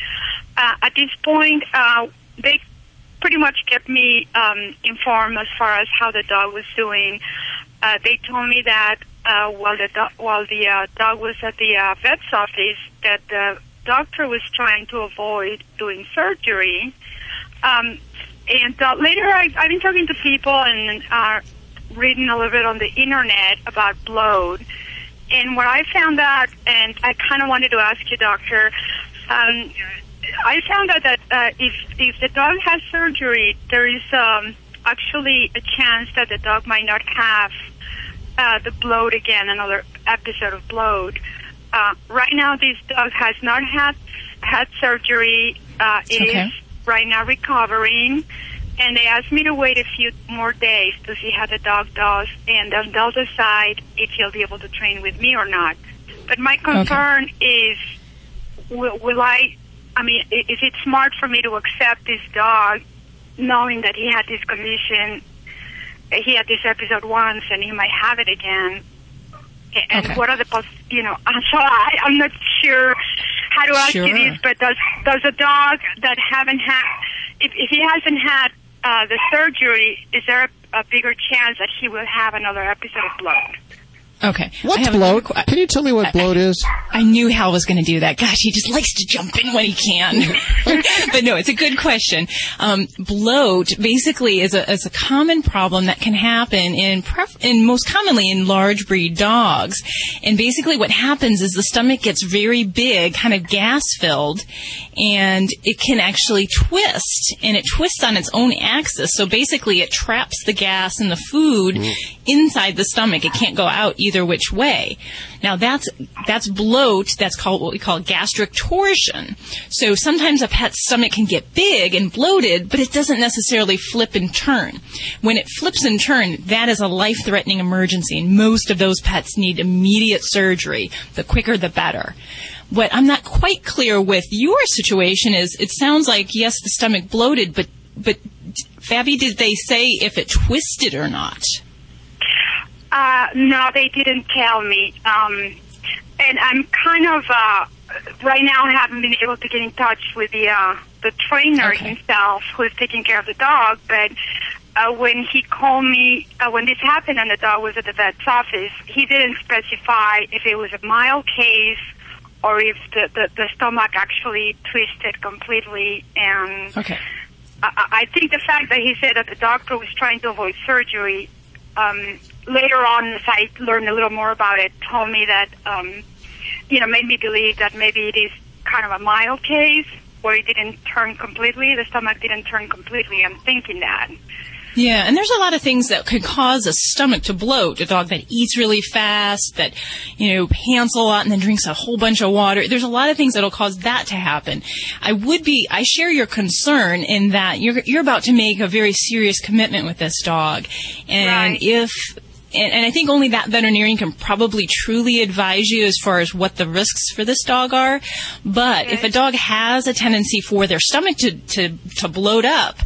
Uh, at this point, uh, they pretty much kept me um, informed as far as how the dog was doing. Uh, they told me that uh, while the do- while the uh, dog was at the uh, vet's office, that the doctor was trying to avoid doing surgery. Um, and uh, later, I, I've been talking to people and uh, reading a little bit on the internet about bloat. And what I found out, and I kind of wanted to ask you, doctor, um, I found out that uh, if if the dog has surgery, there is um, actually a chance that the dog might not have uh, the bloat again, another episode of bloat. Uh, right now, this dog has not had had surgery. Uh, it is Okay. right now recovering, and they asked me to wait a few more days to see how the dog does, and then they'll decide if he'll be able to train with me or not. But my concern is, will, will I? I mean, is it smart for me to accept this dog, knowing that he had this condition? He had this episode once, and he might have it again. And Okay. what are the poss? You know, so I, I'm not sure how to ask you this, but does does a dog that haven't had, if, if he hasn't had uh, the surgery, is there a bigger chance that he will have another episode of bloat. Okay. I What's bloat? Can you tell me what bloat is? I knew Hal was going to do that. Gosh, he just likes to jump in when he can. but no, it's a good question. Um, bloat basically is a, is a common problem that can happen in, pref- in most commonly in large breed dogs. And basically what happens is the stomach gets very big, kind of gas filled, and it can actually twist. And it twists on its own axis. So basically it traps the gas and the food inside the stomach. It can't go out either which way. Now that's that's bloat. That's called what we call gastric torsion. So sometimes a pet's stomach can get big and bloated, but it doesn't necessarily flip and turn. When it flips and turn, that is a life-threatening emergency, and most of those pets need immediate surgery. The quicker, the better. What I'm not quite clear with your situation is, it sounds like yes, the stomach bloated, but but Fabi, did they say if it twisted or not? Uh, no, they didn't tell me. Um, and I'm kind of uh, right now. I haven't been able to get in touch with the uh, the trainer himself, who's taking care of the dog. But uh, when he called me, uh, when this happened and the dog was at the vet's office, he didn't specify if it was a mild case or if the the, the stomach actually twisted completely. And Okay. I, I think the fact that he said that the doctor was trying to avoid surgery. Um, later on, as I learned a little more about it, told me that um, you know made me believe that maybe it is kind of a mild case where it didn't turn completely. The stomach didn't turn completely. I'm thinking that. Yeah, and there's a lot of things that could cause a stomach to bloat. A dog that eats really fast, that, you know, pants a lot and then drinks a whole bunch of water. There's a lot of things that'll cause that to happen. I would be, I share your concern in that you're, you're about to make a very serious commitment with this dog. And if, and, and I think only that veterinarian can probably truly advise you as far as what the risks for this dog are. But if a dog has a tendency for their stomach to, to, to bloat up,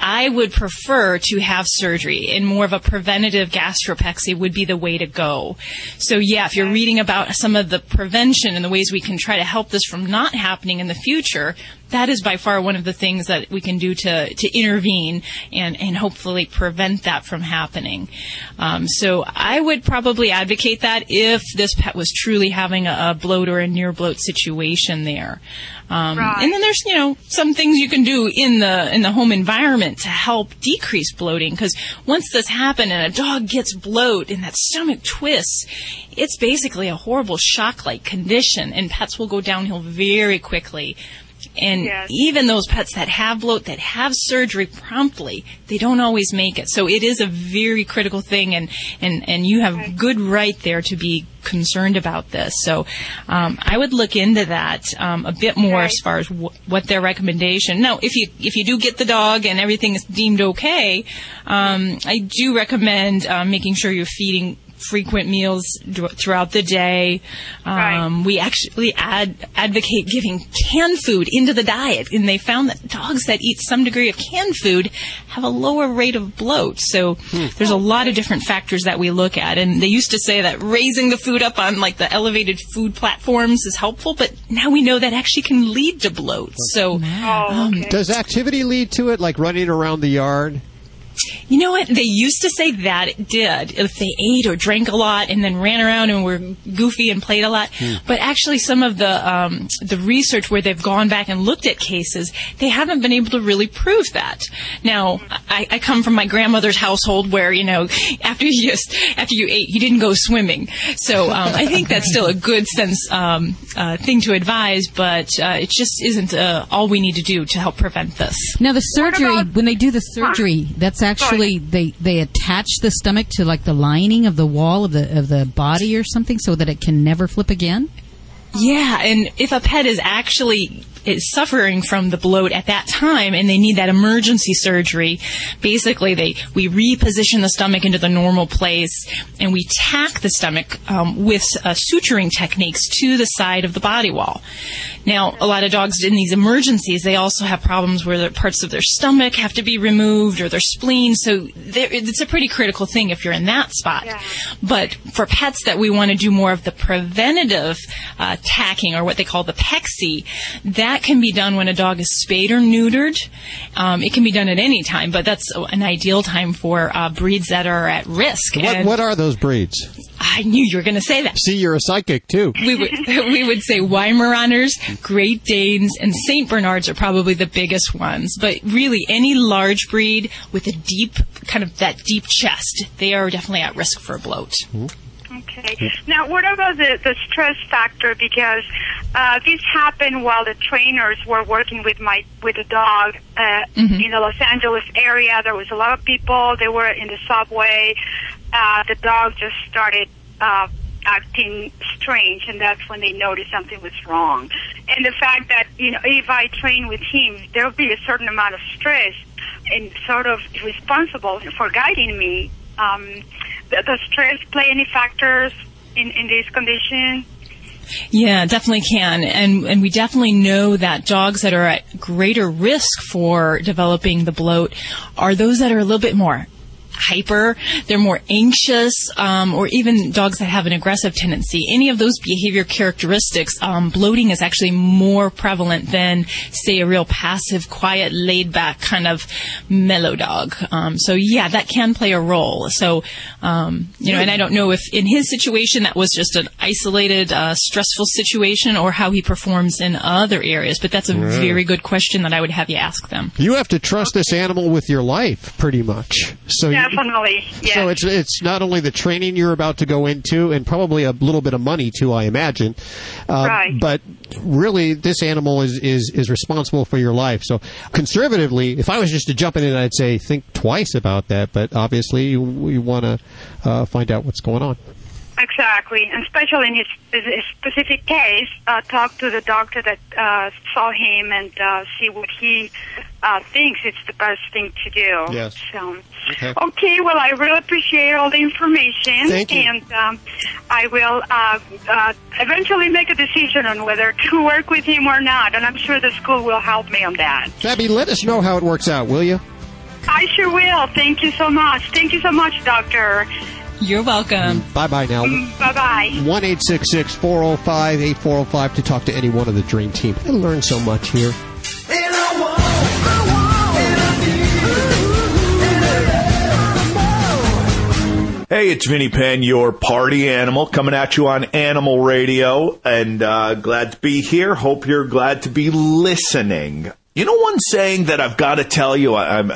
I would prefer to have surgery and more of a preventative gastropexy would be the way to go. So yeah, if you're reading about some of the prevention and the ways we can try to help this from not happening in the future, that is by far one of the things that we can do to, to intervene and, and hopefully prevent that from happening. Um, so I would probably advocate that if this pet was truly having a, a bloat or a near bloat situation there. Um, And then there's you know some things you can do in the in the home environment to help decrease bloating because once this happens and a dog gets bloat and that stomach twists, it's basically a horrible shock-like condition and pets will go downhill very quickly. And even those pets that have bloat, that have surgery promptly, they don't always make it. So it is a very critical thing, and, and, and you have good right there to be concerned about this. So um, I would look into that um, a bit more as far as wh- what their recommendation. Now, if you if you do get the dog and everything is deemed okay, um, I do recommend uh, making sure you're feeding frequent meals d- throughout the day. Um, We actually ad- advocate giving canned food into the diet, and they found that dogs that eat some degree of canned food have a lower rate of bloat. So there's a lot of different factors that we look at, and they used to say that raising the food up on like the elevated food platforms is helpful, but now we know that actually can lead to bloat. So um, Does activity lead to it, like running around the yard? You know what? They used to say that it did if they ate or drank a lot and then ran around and were goofy and played a lot. But actually, some of the um, the research where they've gone back and looked at cases, they haven't been able to really prove that. Now, I, I come from my grandmother's household where you know after you just after you ate, you didn't go swimming. So um, I think that's still a good sense um, uh, thing to advise, but uh, it just isn't uh, all we need to do to help prevent this. Now the surgery, when they do the surgery, that's actually they they attach the stomach to like the lining of the wall of the of the body or something, so that it can never flip again. Yeah, and if a pet is actually is suffering from the bloat at that time and they need that emergency surgery, basically they we reposition the stomach into the normal place and we tack the stomach um, with uh, suturing techniques to the side of the body wall. Now, a lot of dogs in these emergencies, they also have problems where the parts of their stomach have to be removed or their spleen. So it's a pretty critical thing if you're in that spot. But for pets that we want to do more of the preventative uh, tacking or what they call the PEXI, that that can be done when a dog is spayed or neutered. Um, it can be done at any time, but that's an ideal time for uh, breeds that are at risk. What, what are those breeds? I knew you were going to say that. See, you're a psychic too. We would we would say Weimaraners, Great Danes, and Saint Bernards are probably the biggest ones. But really, any large breed with a deep kind of that deep chest, they are definitely at risk for bloat. Okay. Now, what about the, the stress factor? Because uh, this happened while the trainers were working with my with the dog uh, in the Los Angeles area. There was a lot of people. They were in the subway. Uh, the dog just started uh, acting strange, and that's when they noticed something was wrong. And the fact that you know, if I train with him, there will be a certain amount of stress and sort of responsible for guiding me. Um, does stress play any factors in, in this condition? Yeah, definitely can. And and we definitely know that dogs that are at greater risk for developing the bloat are those that are a little bit more hyper, they're more anxious, um, or even dogs that have an aggressive tendency. Any of those behavior characteristics, um, bloating is actually more prevalent than, say, a real passive, quiet, laid back kind of mellow dog. Um, so yeah, that can play a role. So, um, you know, and I don't know if in his situation that was just an isolated, uh, stressful situation or how he performs in other areas, but that's a Right. very good question that I would have you ask them. You have to trust this animal with your life, pretty much. So you- Definitely, yes. So it's it's not only the training you're about to go into, and probably a little bit of money too, I imagine. Uh, Right. But really, this animal is, is is responsible for your life. So conservatively, if I was just to jump in, I'd say think twice about that. But obviously, you want to uh, find out what's going on. Exactly, and especially in his, his specific case, uh, talk to the doctor that uh, saw him and uh, see what he uh, thinks it's the best thing to do. Yes. So, Okay. okay, well, I really appreciate all the information, Thank you. and um, I will uh, uh, eventually make a decision on whether to work with him or not, and I'm sure the school will help me on that. Fabi, let us know how it works out, will you? I sure will. Thank you so much. Thank you so much, Doctor. You're welcome. Bye bye now. Bye bye. One eight six six four zero five eight four zero five to talk to any one of the dream team. I learned so much here. Hey, it's Vinnie Penn, your party animal, coming at you on Animal Radio, and uh, glad to be here. Hope you're glad to be listening. You know, one saying that I've got to tell you, I, I'm,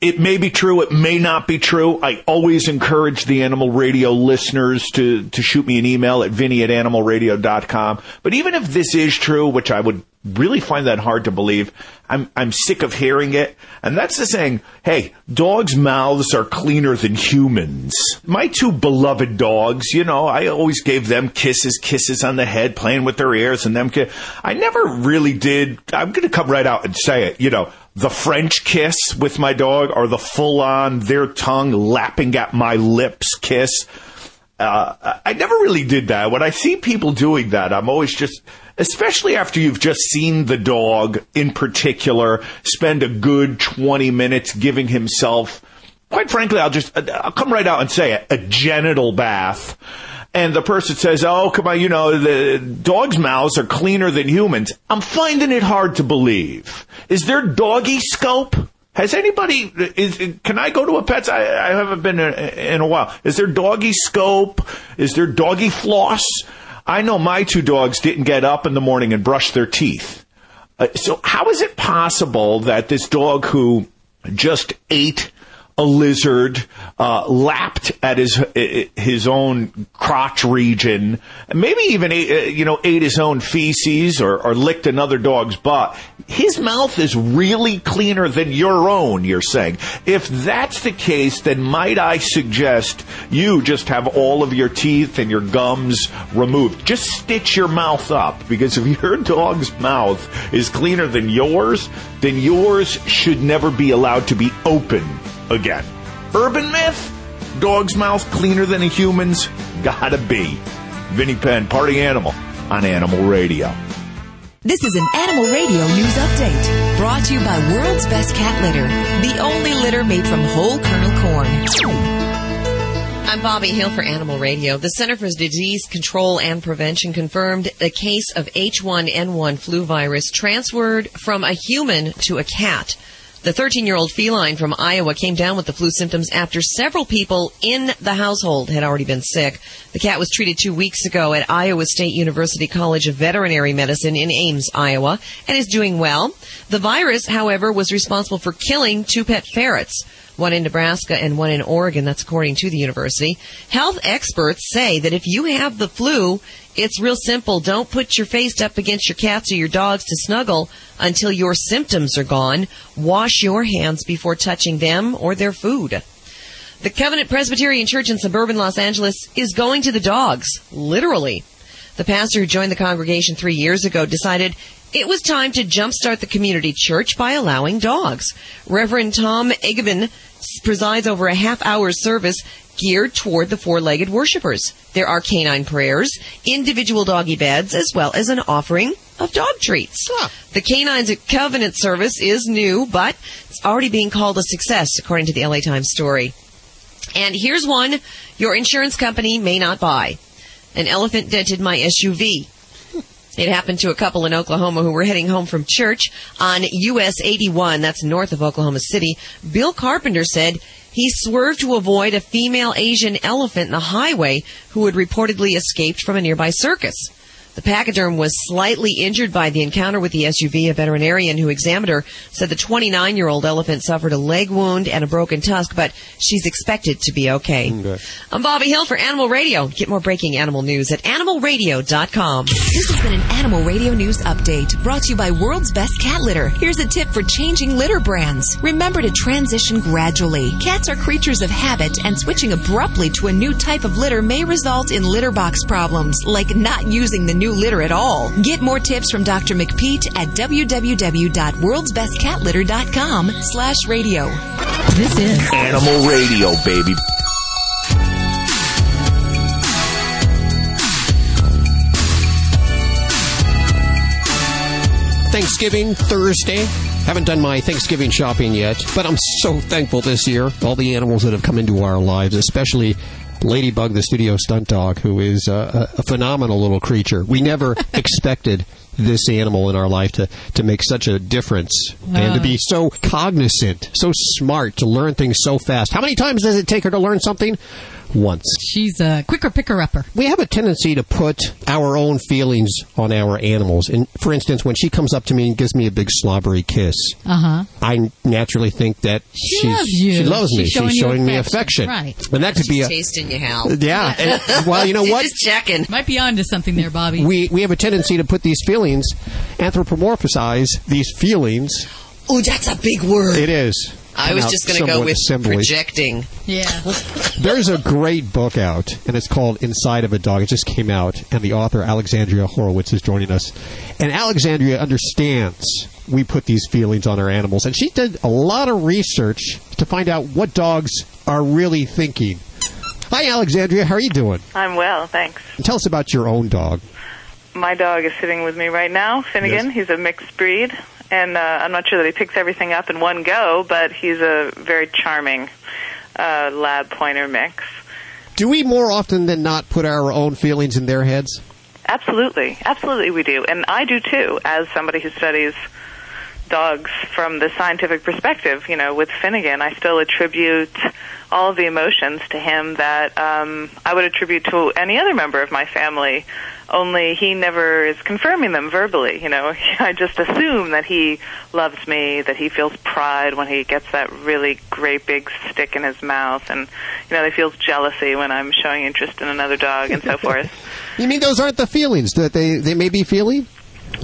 it may be true, it may not be true. I always encourage the Animal Radio listeners to, to shoot me an email at vinnie at animalradio.com. But even if this is true, which I would really find that hard to believe. I'm I'm sick of hearing it. And that's the saying, hey, dogs' mouths are cleaner than humans. My two beloved dogs, you know, I always gave them kisses, kisses on the head, playing with their ears and them ki- I never really did I'm gonna come right out and say it, you know, the French kiss with my dog or the full on their tongue lapping at my lips kiss uh, I never really did that. When I see people doing that, I'm always just, especially after you've just seen the dog in particular spend a good 20 minutes giving himself, quite frankly, I'll just, I'll come right out and say it, a genital bath. And the person says, oh, come on, you know, the dog's mouths are cleaner than humans. I'm finding it hard to believe. Is there doggy scope? Has anybody? Is can I go to a pet's? I, I haven't been in, in a while. Is there doggy scope? Is there doggy floss? I know my two dogs didn't get up in the morning and brush their teeth. Uh, so how is it possible that this dog who just ate a lizard, uh, lapped at his his own crotch region, maybe even ate, uh, you know ate his own feces or, or licked another dog's butt. His mouth is really cleaner than your own. You're saying if that's the case, then might I suggest you just have all of your teeth and your gums removed? Just stitch your mouth up because if your dog's mouth is cleaner than yours, then yours should never be allowed to be open again. Urban myth? Dog's mouth cleaner than a human's? Gotta be. Vinnie Penn, party animal on Animal Radio. This is an Animal Radio news update brought to you by World's Best Cat Litter, the only litter made from whole kernel corn. I'm Bobby Hill for Animal Radio. The Center for Disease Control and Prevention confirmed a case of H1N1 flu virus transferred from a human to a cat. The 13 year old feline from Iowa came down with the flu symptoms after several people in the household had already been sick. The cat was treated two weeks ago at Iowa State University College of Veterinary Medicine in Ames, Iowa, and is doing well. The virus, however, was responsible for killing two pet ferrets one in Nebraska and one in Oregon. That's according to the university. Health experts say that if you have the flu, it's real simple. Don't put your face up against your cats or your dogs to snuggle until your symptoms are gone. Wash your hands before touching them or their food. The Covenant Presbyterian Church in suburban Los Angeles is going to the dogs, literally. The pastor who joined the congregation three years ago decided it was time to jumpstart the community church by allowing dogs. Reverend Tom Egevin presides over a half hour service geared toward the four-legged worshipers. There are canine prayers, individual doggy beds, as well as an offering of dog treats. The Canines at Covenant service is new, but it's already being called a success, according to the LA Times story. And here's one your insurance company may not buy. An elephant dented my SUV. It happened to a couple in Oklahoma who were heading home from church on US 81, that's north of Oklahoma City. Bill Carpenter said he swerved to avoid a female Asian elephant in the highway who had reportedly escaped from a nearby circus. The pachyderm was slightly injured by the encounter with the SUV. A veterinarian who examined her said the 29 year old elephant suffered a leg wound and a broken tusk, but she's expected to be okay. Mm, I'm Bobby Hill for Animal Radio. Get more breaking animal news at animalradio.com. This has been an Animal Radio News Update brought to you by World's Best Cat Litter. Here's a tip for changing litter brands. Remember to transition gradually. Cats are creatures of habit, and switching abruptly to a new type of litter may result in litter box problems, like not using the new litter at all. Get more tips from Dr. McPeat at www.worldsbestcatlitter.com slash radio. This is Animal Radio, baby. Thanksgiving Thursday. Haven't done my Thanksgiving shopping yet, but I'm so thankful this year. All the animals that have come into our lives, especially Ladybug, the studio stunt dog, who is uh, a, a phenomenal little creature. We never expected this animal in our life to, to make such a difference and to be so cognizant, so smart, to learn things so fast. How many times does it take her to learn something? Once. She's a quicker picker upper. We have a tendency to put our own feelings on our animals. And for instance, when she comes up to me and gives me a big slobbery kiss, Uh huh. I naturally think that she's, loves you. she loves me. She's showing She's you showing me affection. affection. Right. And that could be a tasting you, Hal. Yeah. And- well, you know what? Just checking. Might be on to something there, Bobby. we we have a tendency to put these feelings anthropomorphize these feelings. Oh, that's a big word. It is. I was just going to go with assembly. projecting. Yeah. There's a great book out, and it's called Inside of a Dog. It just came out, and the author Alexandria Horowitz is joining us. And Alexandria understands we put these feelings on our animals, and she did a lot of research to find out what dogs are really thinking. Hi, Alexandria. How are you doing? I'm well, thanks. Tell us about your own dog. My dog is sitting with me right now, Finnegan. Yes. He's a mixed breed, and uh, I'm not sure that he picks everything up in one go, but he's a very charming uh, lab pointer mix. Do we more often than not put our own feelings in their heads? Absolutely, absolutely, we do, and I do too. As somebody who studies dogs from the scientific perspective, you know, with Finnegan, I still attribute all of the emotions to him that um, I would attribute to any other member of my family. Only he never is confirming them verbally. You know, I just assume that he loves me, that he feels pride when he gets that really great big stick in his mouth, and you know, he feels jealousy when I'm showing interest in another dog, and so forth. You mean those aren't the feelings that they, they may be feeling?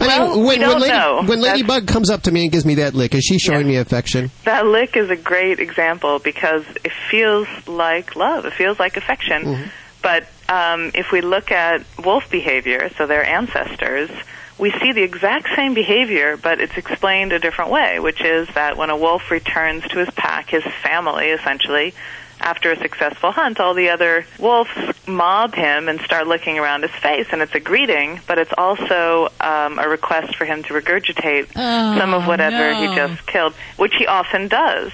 I Well, mean, we when, don't when, Lady, know. when Ladybug comes up to me and gives me that lick, is she showing me affection? That lick is a great example because it feels like love. It feels like affection. Mm-hmm. But um, if we look at wolf behavior, so their ancestors, we see the exact same behavior, but it's explained a different way, which is that when a wolf returns to his pack, his family essentially, after a successful hunt, all the other wolves mob him and start looking around his face, and it's a greeting, but it's also um, a request for him to regurgitate Oh, some of whatever he just killed, which he often does.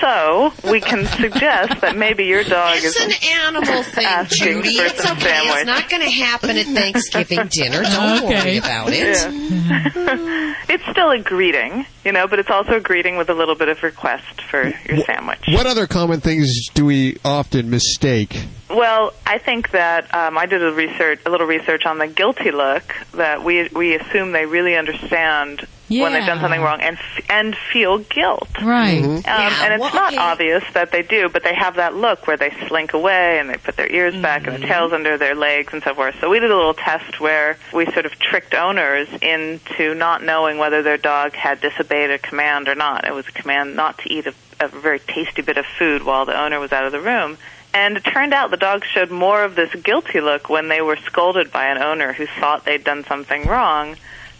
So we can suggest that maybe your dog It's is an animal thing, asking Judy. for It's okay. sandwich. It's not going to happen at Thanksgiving dinner. Don't worry about it. Yeah. it's still a greeting, you know, but it's also a greeting with a little bit of request for your sandwich. What other common things do we often mistake? Well, I think that um, I did a research, a little research on the guilty look. That we we assume they really understand when they've done something wrong and f- and feel guilt. Right. Um, and it's not obvious that they do, but they have that look where they slink away and they put their ears back and their tails under their legs and so forth. So we did a little test where we sort of tricked owners into not knowing whether their dog had disobeyed a command or not. It was a command not to eat a, a very tasty bit of food while the owner was out of the room. And it turned out the dogs showed more of this guilty look when they were scolded by an owner who thought they'd done something wrong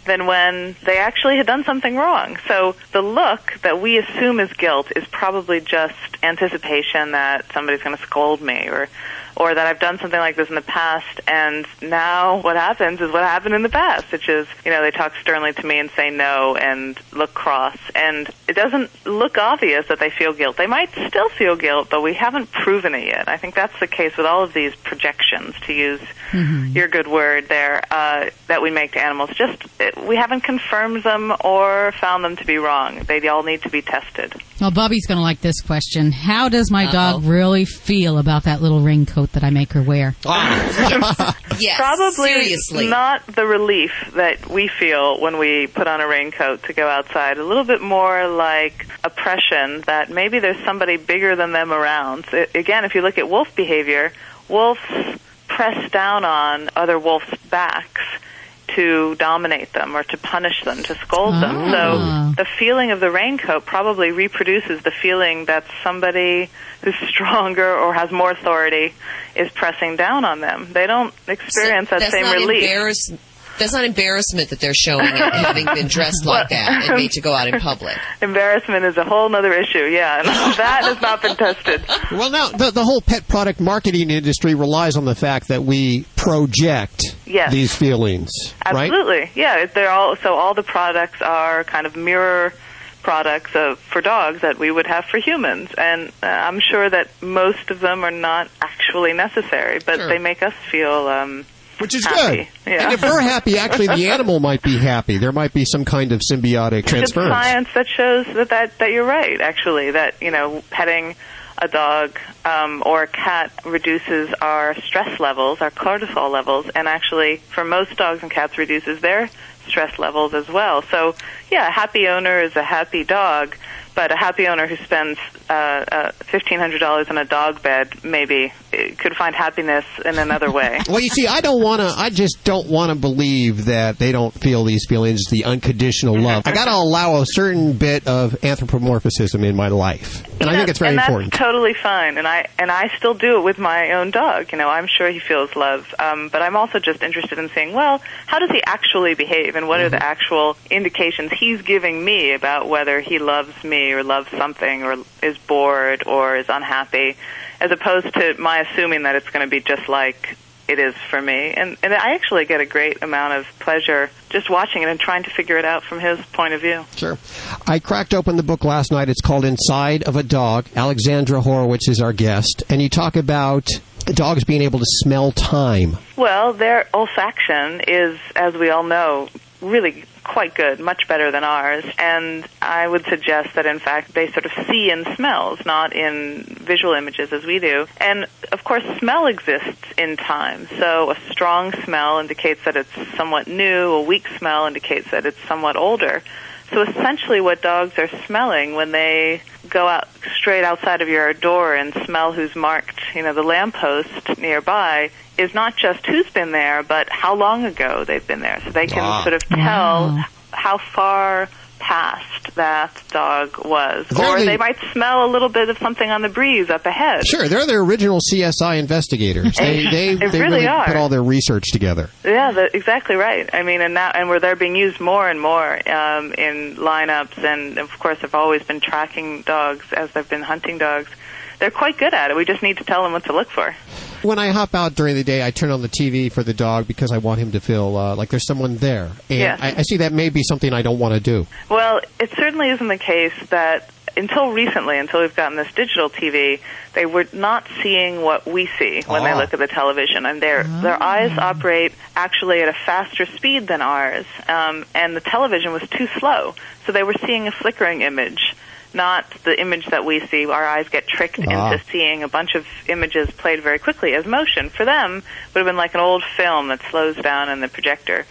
than when they actually had done something wrong. So the look that we assume is guilt is probably just anticipation that somebody's going to scold me or or that I've done something like this in the past and now what happens is what happened in the past, which is, you know, they talk sternly to me and say no and look cross and it doesn't look obvious that they feel guilt. They might still feel guilt, but we haven't proven it yet. I think that's the case with all of these projections to use your good word there uh, that we make to animals. Just uh, we haven't confirmed them or found them to be wrong. They all need to be tested. Well, Bubby's going to like this question. How does my dog really feel about that little raincoat that I make her wear? Ah. Yes, Probably seriously. not the relief that we feel when we put on a raincoat to go outside. A little bit more like oppression that maybe there's somebody bigger than them around. So, again, if you look at wolf behavior, wolves press down on other wolves' backs to dominate them or to punish them, to scold them. Ah. So the feeling of the raincoat probably reproduces the feeling that somebody who's stronger or has more authority is pressing down on them. They don't experience that that's same not relief. embarrass- that's not embarrassment that they're showing it, having been dressed like that and made to go out in public. Embarrassment is a whole other issue, yeah, and that has not been tested. Well, now the, the whole pet product marketing industry relies on the fact that we project Yes. these feelings, right? Absolutely, yeah. They're all so all the products are kind of mirror products of, for dogs that we would have for humans, and uh, I'm sure that most of them are not actually necessary, but Sure. they make us feel um, Which is happy. good. Yeah. And if we're happy, actually, the animal might be happy. There might be some kind of symbiotic Good transference. science that shows that, that that you're right. Actually, that you know, petting a dog um, or a cat reduces our stress levels, our cortisol levels, and actually, for most dogs and cats, reduces their stress levels as well. So, yeah, a happy owner is a happy dog. But a happy owner who spends uh, uh, fifteen hundred dollars on a dog bed maybe eh, could find happiness in another way. Well, you see, I don't want to. I just don't want to believe that they don't feel these feelings, the unconditional love. I got to allow a certain bit of anthropomorphism in my life, and I think it's very and important. That's totally fine, and I and I still do it with my own dog. You know, I'm sure he feels love, um, but I'm also just interested in seeing, well, how does he actually behave, and what are Mm-hmm. the actual indications he's giving me about whether he loves me or loves something or is bored or is unhappy, as opposed to my assuming that it's going to be just like it is for me. And, and I actually get a great amount of pleasure just watching it and trying to figure it out from his point of view. Sure. I cracked open the book last night. It's called Inside of a Dog. Alexandra Horowitz is our guest, and you talk about dogs being able to smell time. Well, their olfaction is, as we all know, really quite good, much better than ours. And I would suggest that, in fact, they sort of see in smells, not in visual images as we do. And of course, smell exists in time. So a strong smell indicates that it's somewhat new, a weak smell indicates that it's somewhat older. So essentially, what dogs are smelling when they go out straight outside of your door and smell who's marked, you know, the lamppost nearby, is not just who's been there, but how long ago they've been there. So they can Wow. sort of tell Wow. how far past that dog was, They're or the- they might smell a little bit of something on the breeze up ahead. Sure, they're the original CSI investigators. They they, They really are. put all their research together. Yeah, exactly right. I mean, and now and where they're being used more and more um, in lineups, and of course, they've always been tracking dogs as they've been hunting dogs. They're quite good at it. We just need to tell them what to look for. When I hop out during the day, I turn on the TV for the dog because I want him to feel uh, like there's someone there. And Yes. I, I see that may be something I don't want to do. Well, it certainly isn't the case that until recently, until we've gotten this digital TV, they were not seeing what we see when they Ah. look at the television, and their their eyes operate actually at a faster speed than ours, um, and the television was too slow, so they were seeing a flickering image. Not the image that we see. Our eyes get tricked Ah. into seeing a bunch of images played very quickly as motion. For them, would have been like an old film that slows down in the projector.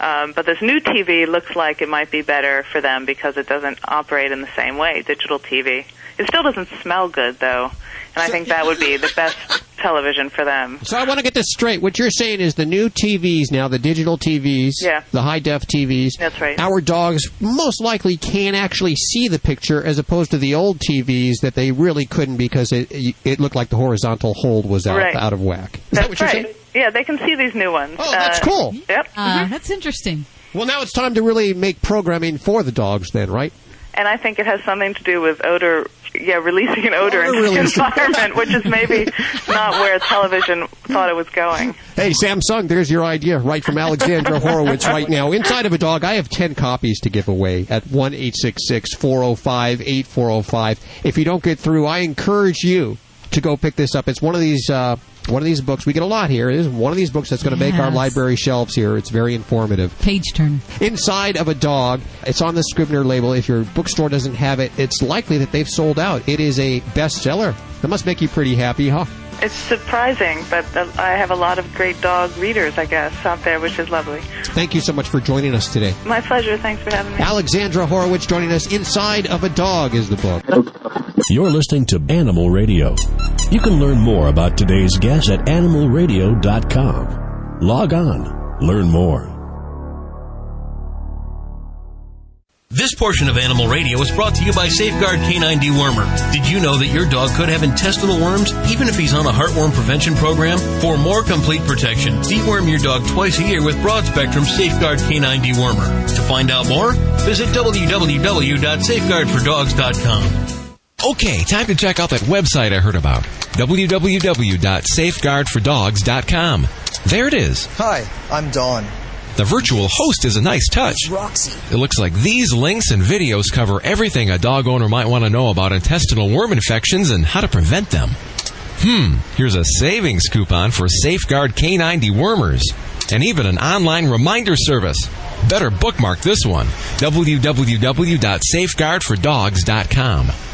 Um, but this new TV looks like it might be better for them because it doesn't operate in the same way. Digital TV. It still doesn't smell good though, and I think that would be the best television for them. So I want to get this straight. What you're saying is the new TVs now, the digital TVs, Yeah. the high def TVs. That's right. Our dogs most likely can actually see the picture, as opposed to the old TVs that they really couldn't because it it looked like the horizontal hold was out Right. out of whack. Is That's that what you're right. saying? Yeah, they can see these new ones. Oh, that's cool. Yep. Uh, That's interesting. Well, now it's time to really make programming for the dogs, then, right? And I think it has something to do with odor, yeah, releasing an odor, Odor into the environment, which is maybe not where television thought it was going. Hey, Samsung, there's your idea right from Alexandra Horowitz right now. Inside of a Dog, I have 10 copies to give away at 1 405 8405. If you don't get through, I encourage you to go pick this up. It's one of these. Uh, one of these books, we get a lot here. It is one of these books that's going to make our library shelves here. It's very informative. Page turn. Inside of a Dog, it's on the Scribner label. If your bookstore doesn't have it, it's likely that they've sold out. It is a bestseller. That must make you pretty happy, huh? It's surprising, but uh, I have a lot of great dog readers, I guess, out there, which is lovely. Thank you so much for joining us today. My pleasure. Thanks for having me. Alexandra Horowitz joining us. Inside of a Dog is the book. You're listening to Animal Radio. You can learn more about today's guest at animalradio.com. Log on, learn more. This portion of Animal Radio is brought to you by Safeguard Canine Dewormer. Did you know that your dog could have intestinal worms even if he's on a heartworm prevention program? For more complete protection, deworm your dog twice a year with broad spectrum Safeguard Canine Dewormer. To find out more, visit www.safeguardfordogs.com. Okay, time to check out that website I heard about. www.safeguardfordogs.com. There it is. Hi, I'm Dawn. The virtual host is a nice touch. It looks like these links and videos cover everything a dog owner might want to know about intestinal worm infections and how to prevent them. Hmm, here's a savings coupon for Safeguard Canine Dewormers and even an online reminder service. Better bookmark this one www.safeguardfordogs.com.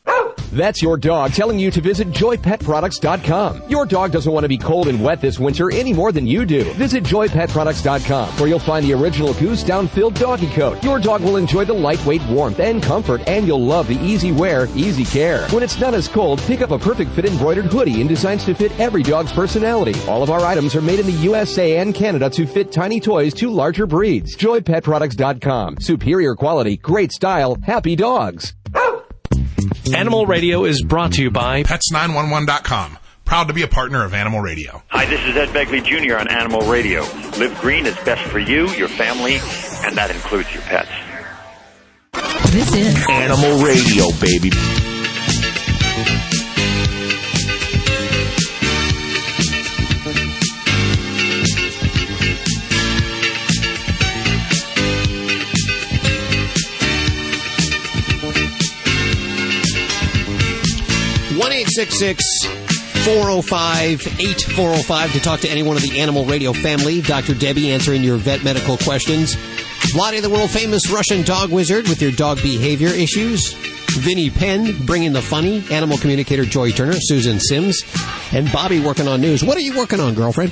That's your dog telling you to visit joypetproducts.com. Your dog doesn't want to be cold and wet this winter any more than you do. Visit joypetproducts.com where you'll find the original goose down filled doggy coat. Your dog will enjoy the lightweight warmth and comfort and you'll love the easy wear, easy care. When it's not as cold, pick up a perfect fit embroidered hoodie in designs to fit every dog's personality. All of our items are made in the USA and Canada to fit tiny toys to larger breeds. joypetproducts.com. Superior quality, great style, happy dogs. Animal Radio is brought to you by Pets911.com. Proud to be a partner of Animal Radio. Hi, this is Ed Begley Jr. on Animal Radio. Live green is best for you, your family, and that includes your pets. This is Animal Radio, baby. 866 405 8405 to talk to anyone of the animal radio family. Dr. Debbie answering your vet medical questions. Vladi, the world famous Russian dog wizard with your dog behavior issues. Vinnie Penn bringing the funny. Animal communicator Joy Turner, Susan Sims, and Bobby working on news. What are you working on, girlfriend?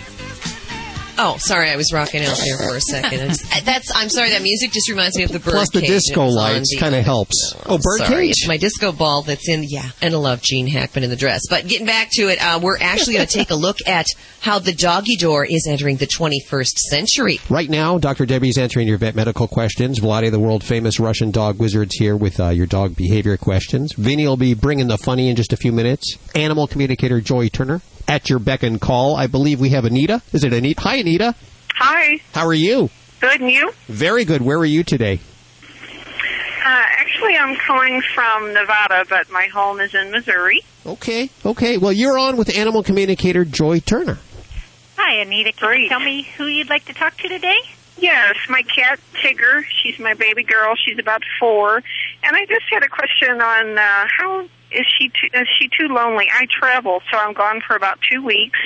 Oh, sorry, I was rocking out there for a second. Just- that's. I'm sorry. That music just reminds me of the bird Plus the disco that was on lights kind of helps. Oh, bird Sorry, cage. it's my disco ball that's in. Yeah, and I love Gene Hackman in the dress. But getting back to it, uh, we're actually going to take a look at how the doggy door is entering the 21st century. Right now, Dr. Debbie's answering your vet medical questions. Vladi, the world famous Russian dog wizard's here with uh, your dog behavior questions. Vinnie will be bringing the funny in just a few minutes. Animal communicator Joy Turner at your beck and call. I believe we have Anita. Is it Anita? Hi, Anita. Hi. How are you? Good, and you? Very good. Where are you today? Uh, actually, I'm calling from Nevada, but my home is in Missouri. Okay. Okay. Well, you're on with animal communicator Joy Turner. Hi, Anita. Can you tell me who you'd like to talk to today? Yes, my cat Tigger. She's my baby girl. She's about four, and I just had a question on uh, how is she too, is she too lonely? I travel, so I'm gone for about two weeks.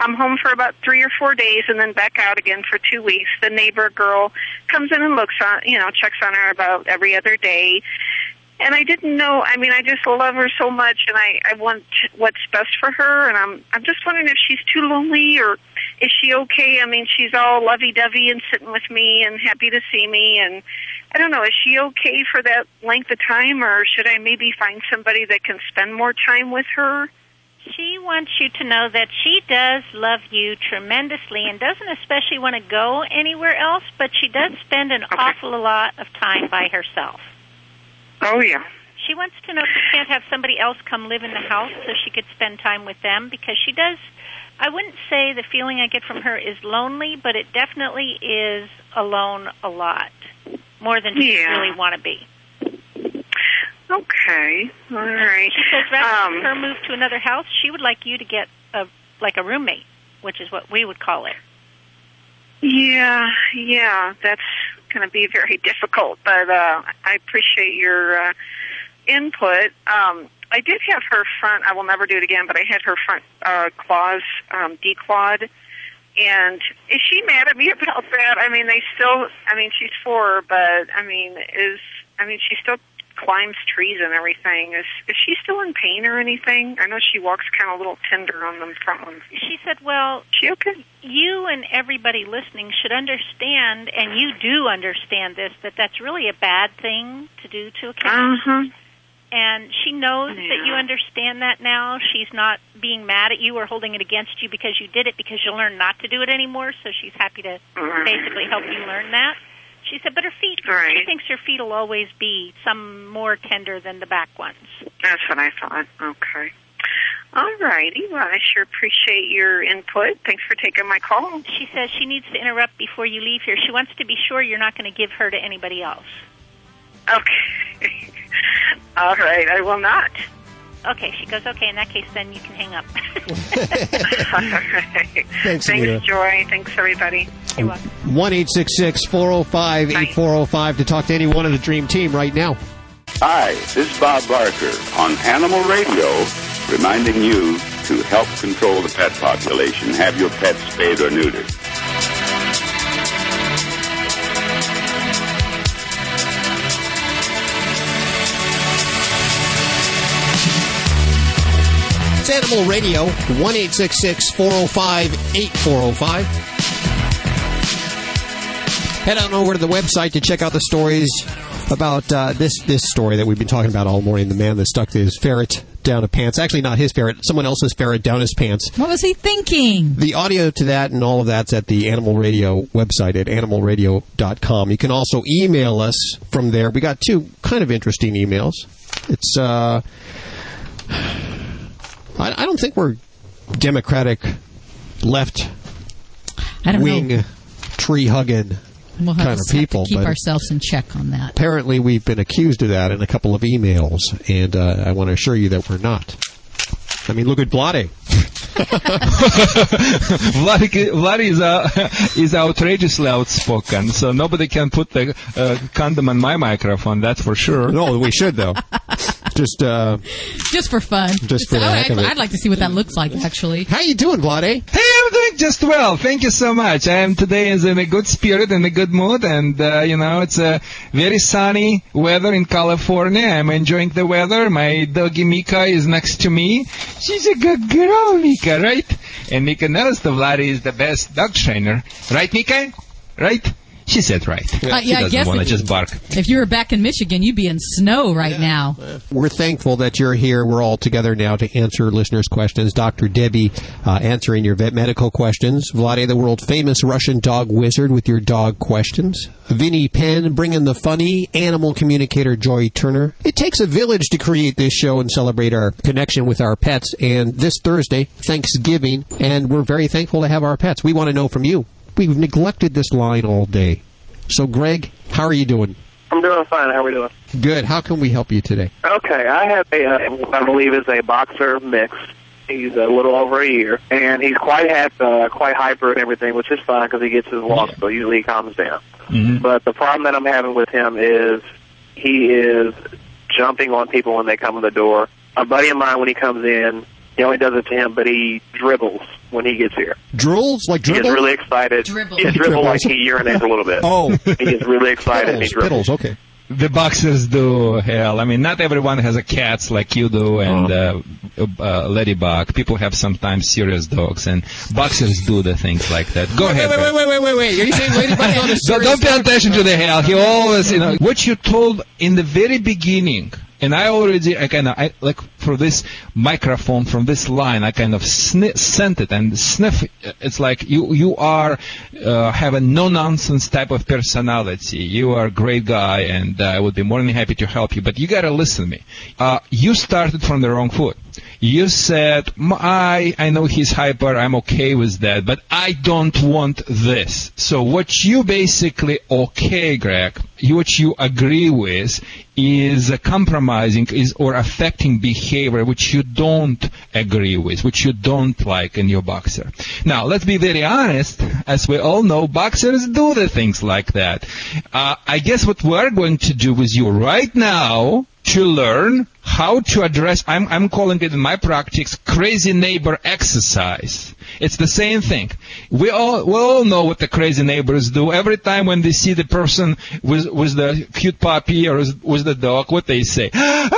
I'm home for about three or four days, and then back out again for two weeks. The neighbor girl comes in and looks on, you know, checks on her about every other day. And I didn't know. I mean, I just love her so much, and I I want what's best for her. And I'm I'm just wondering if she's too lonely or is she okay? I mean, she's all lovey-dovey and sitting with me and happy to see me. And I don't know, is she okay for that length of time, or should I maybe find somebody that can spend more time with her? She wants you to know that she does love you tremendously and doesn't especially want to go anywhere else, but she does spend an awful lot of time by herself. Oh yeah. She wants to know if she can't have somebody else come live in the house so she could spend time with them because she does. I wouldn't say the feeling I get from her is lonely, but it definitely is alone a lot. More than she Yeah. really want to be. Okay. All right. She says rather Um, than her move to another house, she would like you to get a like a roommate, which is what we would call it. Yeah, yeah, that's going to be very difficult, but uh, I appreciate your uh, input. Um, I did have her front. I will never do it again, but I had her front uh, claws um, declawed. And is she mad at me about that? I mean, they still. I mean, she's four, but I mean, is I mean, she still climbs trees and everything. Is is she still in pain or anything? I know she walks kind of a little tender on them front ones. She said, "Well, she okay? You and everybody listening should understand, and you do understand this, that that's really a bad thing to do to a cat. Uh-huh. And she knows that you understand that now. She's not being mad at you or holding it against you because you did it because you'll learn not to do it anymore. So she's happy to mm-hmm. basically help you learn that. She said, but her feet, she thinks her feet will always be some more tender than the back ones. That's what I thought. Okay. All righty. Well, I sure appreciate your input. Thanks for taking my call. She says she needs to interrupt before you leave here. She wants to be sure you're not going to give her to anybody else. Okay. All right. I will not. Okay, she goes, okay, in that case, then you can hang up. All right. Thanks, Thanks, Joy. Thanks, everybody. You're welcome. 1 405 8405 to talk to any one of the Dream Team right now. Hi, this is Bob Barker on Animal Radio, reminding you to help control the pet population. Have your pets spayed or neutered. It's Animal Radio, 1 405 8405. Head on over to the website to check out the stories about uh, this this story that we've been talking about all morning. The man that stuck his ferret down a pants. Actually, not his ferret, someone else's ferret down his pants. What was he thinking? The audio to that and all of that's at the Animal Radio website at animalradio.com. You can also email us from there. We got two kind of interesting emails. It's, uh, I, I don't think we're Democratic left I don't wing know. tree hugging We'll kind of people. have to keep but ourselves in check on that. apparently, we've been accused of that in a couple of emails, and uh, I want to assure you that we're not. I mean, look at Vlade. Vlad, Vlad is, uh, is outrageously outspoken, so nobody can put the uh, condom on my microphone, that's for sure. No, we should, though. Just, uh, Just for fun. Just for the heck of I'd, it. I'd like to see what that looks like, actually. How you doing, Vlade? Hey, I'm doing just well. Thank you so much. I am today is in a good spirit and a good mood, and uh, you know it's a very sunny weather in California. I'm enjoying the weather. My doggy Mika is next to me. She's a good girl, Mika, right? And Mika knows the Vladi is the best dog trainer. Right, Mika? Right? She said right. Uh, she yeah, I guess want to just bark. If you were back in Michigan, you'd be in snow right now. We're thankful that you're here. We're all together now to answer listeners' questions. Dr. Debbie uh, answering your vet medical questions. Vlade, the world famous Russian dog wizard with your dog questions. Vinnie Penn bringing the funny. Animal communicator Joy Turner. It takes a village to create this show and celebrate our connection with our pets. And this Thursday, Thanksgiving, and we're very thankful to have our pets. We want to know from you. We've neglected this line all day. So, Greg, how are you doing? I'm doing fine. How are we doing? Good. How can we help you today? Okay, I have a, uh, what I believe is a boxer mix. He's a little over a year, and he's quite happy, uh, quite hyper and everything, which is fine because he gets his walks, so usually he calms down. But the problem that I'm having with him is he is jumping on people when they come in the door. A buddy of mine, when he comes in, he only does it to him, but he dribbles when he gets here. Drools? Like He gets really excited. Dribble. Yeah, dribble like he urinates a little bit. Oh. He gets really excited and he dribbles. okay. The boxers do hell. I mean, not everyone has a cats like you do and uh, uh, ladybug. People have sometimes serious dogs, and boxers do the things like that. Go ahead. Wait, wait, wait, wait, wait, wait. Are you saying Ladybug's on a Don't, serious don't pay attention to the hell. He always, you know, what you told in the very beginning, and I already, I kind of, I like for this microphone from this line, I kind of sni- sent it and sniff. It's like you, you are uh, have a no nonsense type of personality. You are a great guy, and uh, I would be more than happy to help you. But you gotta listen to me. Uh, you started from the wrong foot. You said, I, I know he's hyper, I'm okay with that, but I don't want this. So what you basically okay, Greg, what you agree with is compromising is or affecting behavior which you don't agree with, which you don't like in your boxer. Now, let's be very honest. As we all know, boxers do the things like that. Uh, I guess what we're going to do with you right now to learn how to address, I'm, I'm calling it in my practice, crazy neighbor exercise. It's the same thing. We all, we all know what the crazy neighbors do. Every time when they see the person with, with the cute puppy or with with the dog, what they say, ah,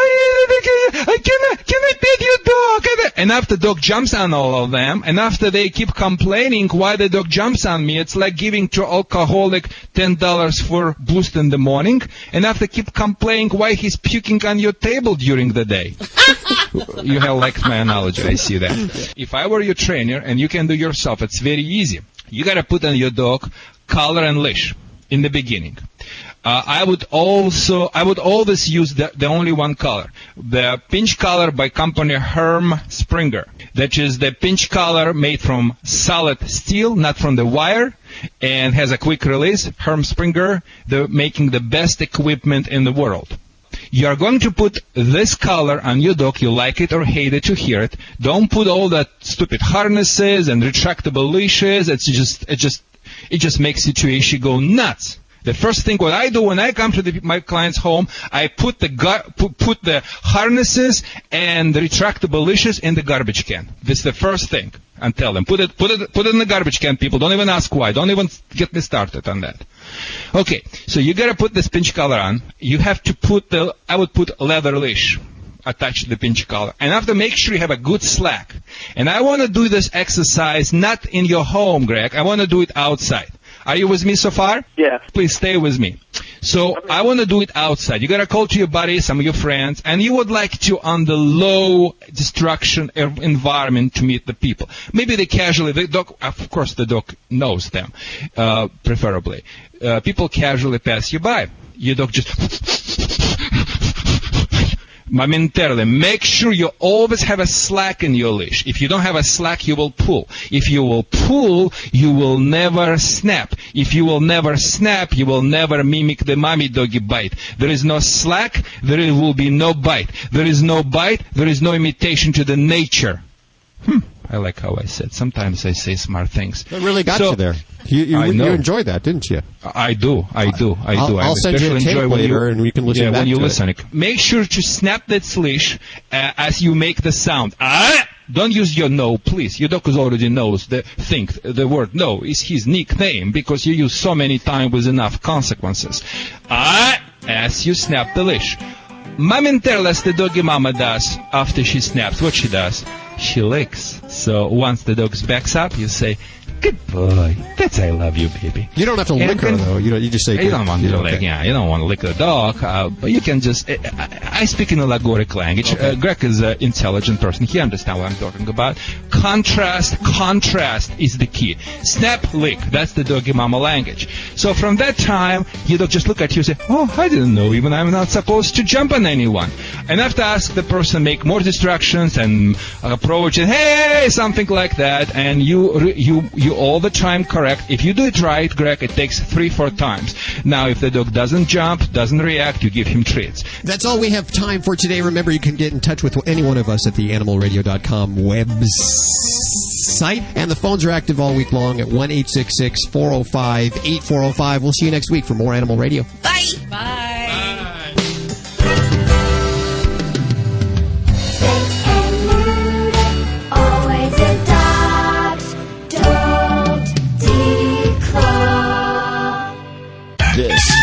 Can I pet your dog? And after the dog jumps on all of them, and after they keep complaining why the dog jumps on me, it's like giving to alcoholic ten dollars for boost in the morning, and after keep complaining why he's puking on your table during the day. you have liked my analogy, I see that. If I were your trainer, and you can do yourself, it's very easy. You gotta put on your dog collar and leash in the beginning. Uh, I would also, I would always use the, the only one color. The pinch collar by company Herm Sprenger. That is the pinch collar made from solid steel, not from the wire, and has a quick release. Herm Sprenger, they're making the best equipment in the world. You are going to put this color on your dog. You like it or hate it, you hear it. Don't put all that stupid harnesses and retractable leashes. It's just, it just, it just makes situation go nuts. The first thing what I do when I come to the, my client's home, I put the gar- put, put the harnesses and the retractable leashes in the garbage can. This is the first thing. And tell them put it put it put it in the garbage can. People don't even ask why. Don't even get me started on that. Okay, so you gotta put this pinch collar on. You have to put the I would put leather leash attached to the pinch collar. And after make sure you have a good slack. And I want to do this exercise not in your home, Greg. I want to do it outside. Are you with me so far? Yes. Please stay with me. So I want to do it outside. You gotta call to your buddies, some of your friends, and you would like to on the low distraction en- environment to meet the people. Maybe they casually, the dog, of course the dog knows them, uh, preferably. Uh, people casually pass you by. Your dog just momentarily. Make sure you always have a slack in your leash. If you don't have a slack, you will pull. If you will pull, you will never snap. If you will never snap, you will never mimic the mommy doggy bite. There is no slack, there will be no bite. There is no bite, there is no imitation to the nature. Hmm. I like how I said. Sometimes I say smart things. That really got So- you there. You, you, I you know. enjoyed that, didn't you? I do, I do, I I'll- do. I I'll send you a especially tape enjoy when later and we can listen yeah, when you to it. listen. Make sure to snap that leash uh, as you make the sound. Ah! Don't use your no, please. Your dog already knows the thing. The word no is his nickname because you use so many times with enough consequences. Ah! As you snap the leash. Momentarily, as the doggy mama does after she snaps, what she does? She licks. So once the dog backs up, you say, "Good boy, that's I love you, baby." You don't have to And lick her though. You know, you just say. you don't want You to know, lick, okay. yeah, you don't want to lick a dog, uh, but you can just. I, I I speak in a allegoric language. Uh, Greg is an intelligent person; he understands what I'm talking about. Contrast, contrast is the key. Snap, lick. That's the doggy mama language. So from that time, your dog just look at you and say, "Oh, I didn't know. Even I'm not supposed to jump on anyone." And have to ask the person make more distractions and approach it, hey, something like that, and you re- you you all the time correct. If you do it right, Greg, it takes three four times. Now, if the dog doesn't jump, doesn't react, you give him treats. That's all we have time for today. Remember, you can get in touch with any one of us at the animalradio.com website. And the phones are active all week long at 1 405 8405. We'll see you next week for more Animal Radio. Bye. Always